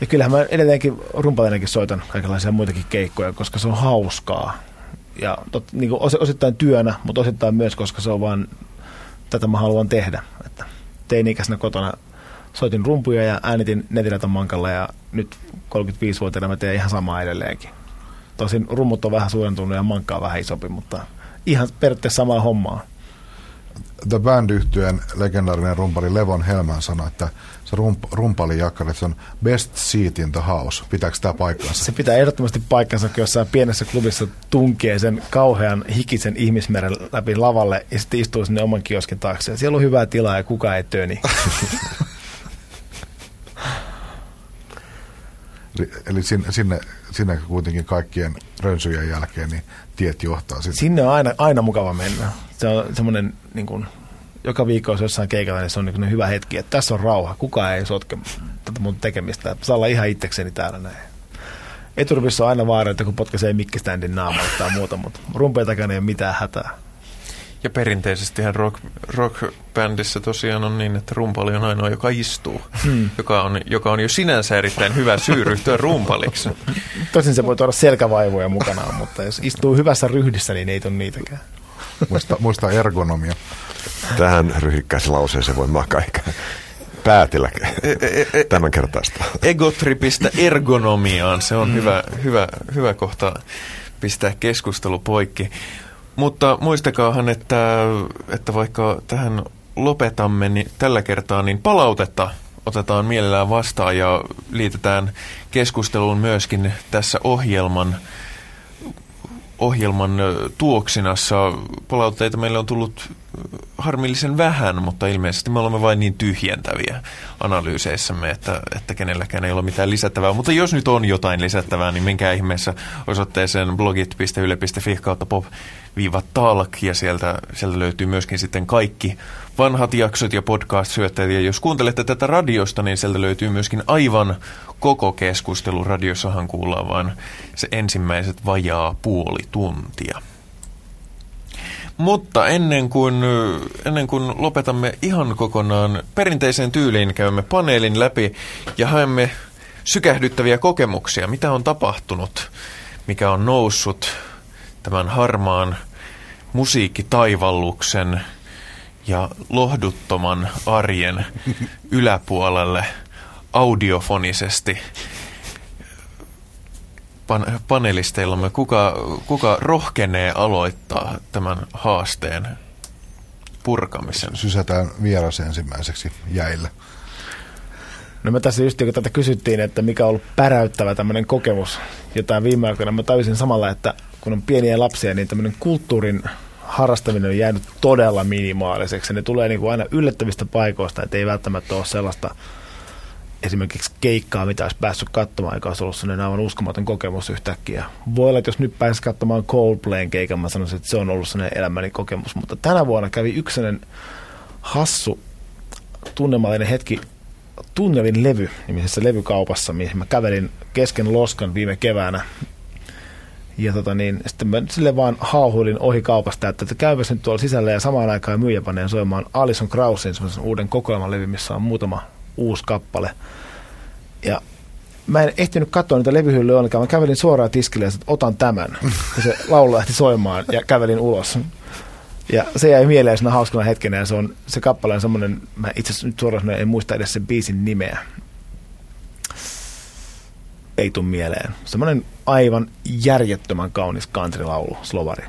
ja kyllähän mä edelleenkin rumpaleinenkin soitan kaikenlaisia muitakin keikkoja, koska se on hauskaa ja tot, niin kuin osittain työnä, mutta osittain myös, koska se on vaan, tätä mä haluan tehdä. Että teini-ikäisenä kotona soitin rumpuja ja äänitin netilätön mankalla ja nyt 35-vuotiaana mä teen ihan samaa edelleenkin. Tosin rummut on vähän suurentunut ja mankka on vähän isompi, mutta ihan periaatteessa samaa hommaa. The band yhtyeen legendaarinen rumpali Levon Helman sanoi, että se rump, rumpali jakkari, se on best seat in the house. Pitääkö tämä paikkansa? Se pitää ehdottomasti paikkansa, kun jossain pienessä klubissa tunkee sen kauhean hikisen ihmismeren läpi lavalle ja sitten istuu sinne oman kioskin taakse. Siellä on hyvää tilaa ja kukaan ei töni. (laughs) Eli sinne, sinne, sinne kuitenkin kaikkien rönsyjen jälkeen niin tiet johtaa sinne. Sinne on aina, aina mukava mennä. Se on semmoinen, niin kuin, joka viikko jos jossain keikalla, niin se on niin hyvä hetki, että tässä on rauha. Kukaan ei sotke tätä mun tekemistä. Saa olla ihan itsekseni täällä näin. Eturvissa on aina vaara, että kun potkaisee mikkiständin naamalla tai muuta, mutta rumpeen takana ei ole mitään hätää. Ja perinteisestihän rock, rock-bändissä tosiaan on niin, että rumpali on ainoa, joka istuu, hmm. joka, on, joka on jo sinänsä erittäin hyvä syy ryhtyä rumpaliksi. Tosin se voi tuoda selkävaivoja mukanaan, mutta jos istuu hyvässä ryhdissä, niin ei ole niitäkään. Muista, muista ergonomia. Tähän ryhikkäiseen lauseeseen voi makaa ehkä päätellä e, e, e, tämän kertaista. Egotripistä ergonomiaan, se on hmm. hyvä, hyvä, hyvä kohta pistää keskustelu poikki. Mutta muistakaahan, että, että vaikka tähän lopetamme niin tällä kertaa, niin palautetta otetaan mielellään vastaan ja liitetään keskusteluun myöskin tässä ohjelman ohjelman tuoksinassa. Palautteita meille on tullut harmillisen vähän, mutta ilmeisesti me olemme vain niin tyhjentäviä analyyseissämme, että, että kenelläkään ei ole mitään lisättävää. Mutta jos nyt on jotain lisättävää, niin menkää ihmeessä osoitteeseen blogit.yle.fi kautta pop talk ja sieltä, sieltä löytyy myöskin sitten kaikki vanhat jaksot ja podcast-syötteet. Ja jos kuuntelette tätä radiosta, niin sieltä löytyy myöskin aivan koko keskustelu. Radiossahan kuullaan vain se ensimmäiset vajaa puoli tuntia. Mutta ennen kuin, ennen kuin lopetamme ihan kokonaan perinteiseen tyyliin, käymme paneelin läpi ja haemme sykähdyttäviä kokemuksia. Mitä on tapahtunut, mikä on noussut tämän harmaan musiikkitaivalluksen ja lohduttoman arjen yläpuolelle audiofonisesti pan- panelisteillamme, kuka, kuka rohkenee aloittaa tämän haasteen purkamisen? Sysätään vieras ensimmäiseksi jäille. No me tässä just kun tätä kysyttiin, että mikä on ollut päräyttävä tämmöinen kokemus jotain viime aikoina, mä tajusin samalla, että kun on pieniä lapsia, niin tämmöinen kulttuurin harrastaminen on jäänyt todella minimaaliseksi. Ne tulee niin kuin aina yllättävistä paikoista, että ei välttämättä ole sellaista esimerkiksi keikkaa, mitä olisi päässyt katsomaan, joka olisi ollut sellainen aivan uskomaton kokemus yhtäkkiä. Voi olla, että jos nyt pääsisi katsomaan Coldplayn keikan, mä sanoisin, että se on ollut sellainen elämäni kokemus. Mutta tänä vuonna kävi yksi hassu tunnemallinen hetki Tunnelin levy nimisessä levykaupassa, mihin mä kävelin kesken Loskan viime keväänä. Ja tota niin, sitten mä sille vaan hauhuilin ohi kaupasta, että, että käypäs nyt tuolla sisällä ja samaan aikaan myyjä panee soimaan Alison Krausin uuden kokoelman levy, missä on muutama uusi kappale. Ja mä en ehtinyt katsoa niitä levyhyllyä ollenkaan. Mä kävelin suoraan tiskille ja että otan tämän. Ja se (laughs) laulu lähti soimaan ja kävelin ulos. Ja se jäi mieleen siinä hauskana hetkenä ja se, on, se kappale on semmoinen, mä itse asiassa nyt suoraan en muista edes sen biisin nimeä. Ei tuu mieleen. Semmoinen aivan järjettömän kaunis country-laulu, slovari.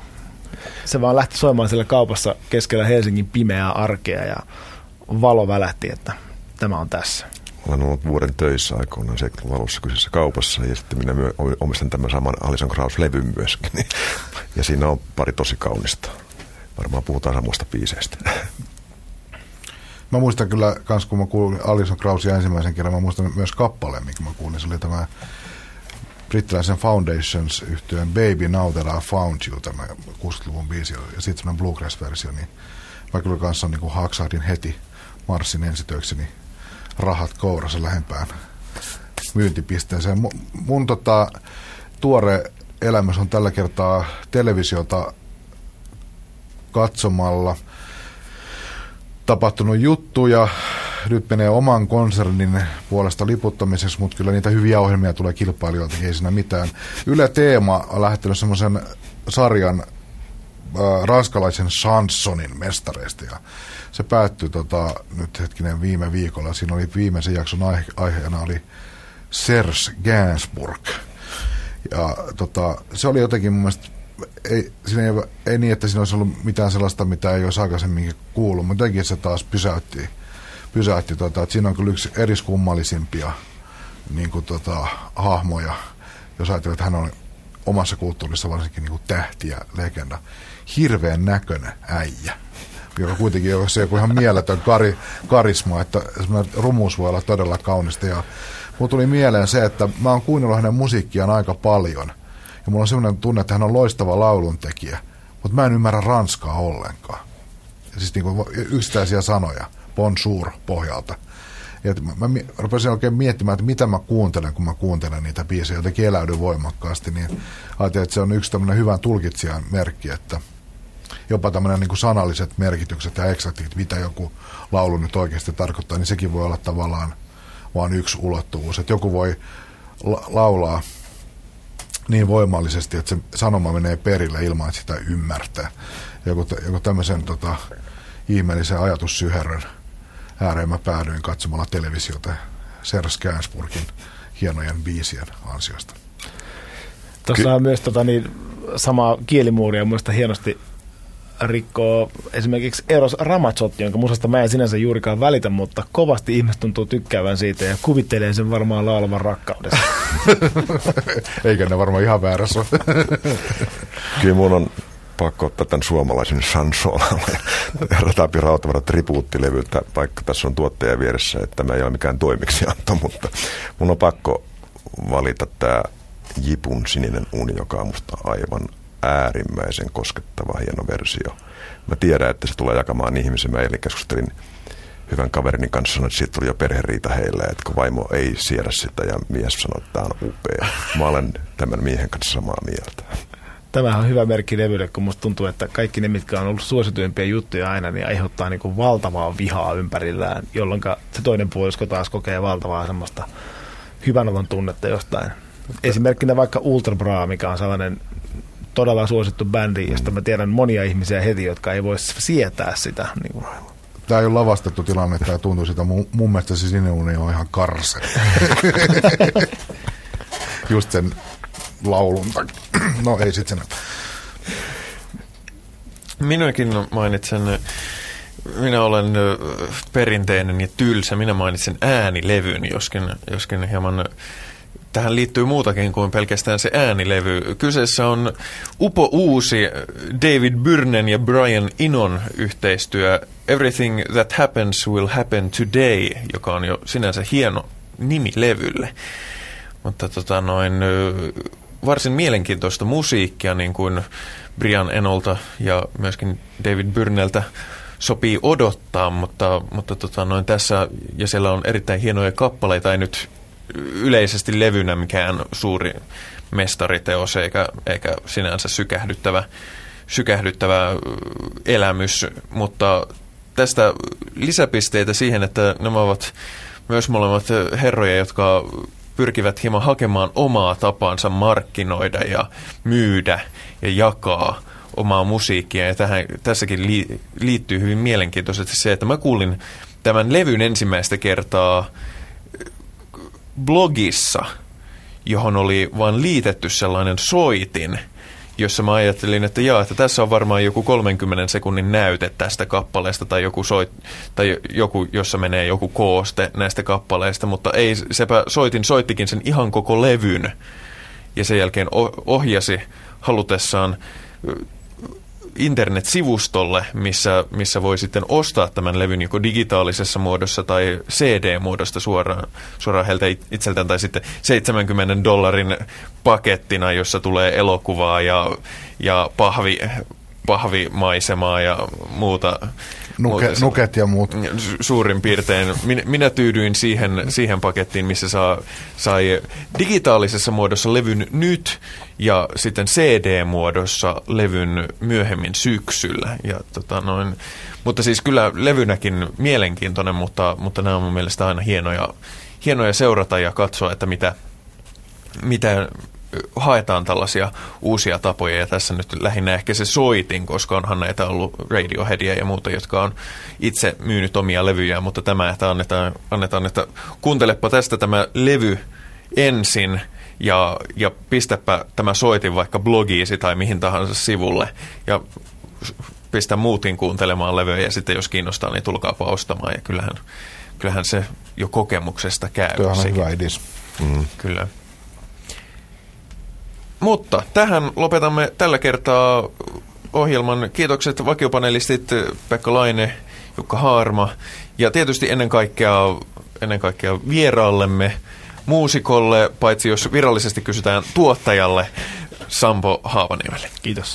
Se vaan lähti soimaan siellä kaupassa keskellä Helsingin pimeää arkea ja valo välähti, että tämä on tässä. Olen ollut vuoden töissä aikoinaan 70 alussa kyseessä kaupassa ja sitten minä omistan tämän saman Alison Krauss-levyn myöskin. (laughs) Ja siinä on pari tosi kaunista. Varmaan puhutaan samoista biiseistä. Mä muistan kyllä, kans kun mä kuulin Alison Krausia ensimmäisen kerran, mä muistan myös kappaleen, mikä mä kuulin. Se oli tämä brittiläisen Foundations yhtyeen Baby Now That I Found You, tämä 60-luvun biisi, ja sitten semmoinen bluegrass-versio, niin mä kyllä kanssa niin kuin haksahdin heti marssin ensitöikseni rahat kourassa lähempään myyntipisteeseen. Mun, mun tota, tuore elämys on tällä kertaa televisiota katsomalla tapahtunut juttuja. Nyt menee oman konsernin puolesta liputtamisessa, mutta kyllä niitä hyviä ohjelmia tulee kilpailijoilta, ei siinä mitään. Yle Teema on lähettänyt semmoisen sarjan äh, ranskalaisen Chansonin mestareista ja se päättyi tota, nyt hetkinen viime viikolla. Siinä oli viimeisen jakson aihe, aiheena oli Serge Gainsbourg. Ja tota, se oli jotenkin mun mielestä ei, siinä ei, ei niin, että siinä olisi ollut mitään sellaista, mitä ei olisi aikaisemmin kuullut, mutta jotenkin se taas pysäytti, pysäytti tota, että siinä on kyllä yksi eriskummallisimpia niin kuin, tota, hahmoja, jos ajatellaan, että hän on omassa kulttuurissa varsinkin niin kuin tähti ja legenda. Hirveän näköinen äijä, joka kuitenkin on se joku ihan mieletön kari, karisma, että rumuus voi olla todella kaunista. Ja mulla tuli mieleen se, että mä oon kuunnellut hänen musiikkiaan aika paljon. Ja mulla on sellainen tunne, että hän on loistava lauluntekijä, mutta mä en ymmärrä ranskaa ollenkaan. Siis niin kuin yksittäisiä sanoja, bonjour pohjalta. Ja mä, mä rupesin oikein miettimään, että mitä mä kuuntelen, kun mä kuuntelen niitä biisejä, jotenkin eläydyn voimakkaasti, niin ajattelin, että se on yksi tämmöinen hyvän tulkitsijan merkki, että jopa tämmöinen niin sanalliset merkitykset ja eksaktit, mitä joku laulu nyt oikeasti tarkoittaa, niin sekin voi olla tavallaan vain yksi ulottuvuus. Että joku voi la- laulaa niin voimallisesti, että se sanoma menee perille ilman, että sitä ymmärtää. Joku, joku tämmöisen tota, ihmeellisen ajatussyherrön ääreen mä päädyin katsomalla televisiota Serge Gainsbourgin hienojen biisien ansiosta. Tuossa on myös tota, niin, sama kielimuuria muista hienosti rikkoo esimerkiksi Eros Ramazzotti, jonka musasta mä en sinänsä juurikaan välitä, mutta kovasti ihmiset tuntuu tykkäävän siitä ja kuvittelee sen varmaan laulavan rakkaudessa. (laughs) Eikä ne varmaan ihan väärässä (laughs) Kyllä mun on pakko ottaa tämän suomalaisen Sansolalla (laughs) ja Ratapi Rautavarat tribuuttilevyltä, vaikka tässä on tuottaja vieressä, että tämä ei ole mikään toimiksianto, mutta mun on pakko valita tämä Jipun sininen uni, joka on musta aivan äärimmäisen koskettava hieno versio. Mä tiedän, että se tulee jakamaan ihmisen. Mä eilen keskustelin hyvän kaverini kanssa että siitä tuli jo perheriita heille, että kun vaimo ei siedä sitä ja mies sanoi, että tämä on upea. Mä olen tämän miehen kanssa samaa mieltä. Tämä on hyvä merkki levylle, kun musta tuntuu, että kaikki ne, mitkä on ollut suosituimpia juttuja aina, niin aiheuttaa niin kuin valtavaa vihaa ympärillään, jolloin se toinen puolisko taas kokee valtavaa semmoista hyvän tunnetta jostain. Esimerkkinä vaikka Ultra Bra, mikä on sellainen todella suosittu bändi, josta mä tiedän monia ihmisiä heti, jotka ei voi sietää sitä. Niin kuin. Tämä ei ole lavastettu tilanne, tämä tuntuu sitä. Mun, mun mielestä se sinuni on ihan karse. (laughs) Just sen laulun No ei sitten sen. Minäkin mainitsen, minä olen perinteinen ja tylsä. Minä mainitsen äänilevyn, joskin, joskin hieman tähän liittyy muutakin kuin pelkästään se äänilevy. Kyseessä on upo uusi David Byrnen ja Brian Inon yhteistyö Everything That Happens Will Happen Today, joka on jo sinänsä hieno nimi levylle. Mutta tota noin, varsin mielenkiintoista musiikkia, niin kuin Brian Enolta ja myöskin David Byrneltä sopii odottaa, mutta, mutta tota noin tässä, ja siellä on erittäin hienoja kappaleita, ei nyt yleisesti levynä mikään suuri mestariteos eikä, eikä sinänsä sykähdyttävä, sykähdyttävä elämys, mutta tästä lisäpisteitä siihen, että nämä ovat myös molemmat herroja, jotka pyrkivät hieman hakemaan omaa tapaansa markkinoida ja myydä ja jakaa omaa musiikkia. Ja tähän, tässäkin li, liittyy hyvin mielenkiintoisesti se, että mä kuulin tämän levyn ensimmäistä kertaa blogissa, johon oli vain liitetty sellainen soitin, jossa mä ajattelin, että jaa, että tässä on varmaan joku 30 sekunnin näyte tästä kappaleesta tai joku, soit, tai joku jossa menee joku kooste näistä kappaleista, mutta ei, sepä soitin soittikin sen ihan koko levyn ja sen jälkeen ohjasi halutessaan internet-sivustolle, missä, missä voi sitten ostaa tämän levyn joko digitaalisessa muodossa tai CD-muodosta suoraan, suoraan heiltä itseltään, tai sitten 70 dollarin pakettina, jossa tulee elokuvaa ja, ja pahvi, pahvimaisemaa ja muuta Nuke, muuta, nuket ja muut. Suurin piirtein. Minä, minä tyydyin siihen, siihen pakettiin, missä saa, sai digitaalisessa muodossa levyn nyt ja sitten CD-muodossa levyn myöhemmin syksyllä. Ja, tota, noin, mutta siis kyllä levynäkin mielenkiintoinen, mutta, mutta nämä on mun mielestä aina hienoja, hienoja seurata ja katsoa, että mitä, mitä haetaan tällaisia uusia tapoja ja tässä nyt lähinnä ehkä se soitin, koska onhan näitä ollut Radioheadia ja muuta, jotka on itse myynyt omia levyjä, mutta tämä, että annetaan, annetaan, että kuuntelepa tästä tämä levy ensin ja, ja pistäpä tämä soitin vaikka blogiisi tai mihin tahansa sivulle ja pistä muutin kuuntelemaan levyjä ja sitten jos kiinnostaa, niin tulkaapa ostamaan ja kyllähän, kyllähän se jo kokemuksesta käy. Tuo on sekin. hyvä idis. Mm. Kyllä. Mutta tähän lopetamme tällä kertaa ohjelman. Kiitokset vakiopanelistit Pekka Laine, Jukka Haarma ja tietysti ennen kaikkea, ennen kaikkea vieraallemme, muusikolle, paitsi jos virallisesti kysytään tuottajalle, Sampo Haavaniemelle. Kiitos.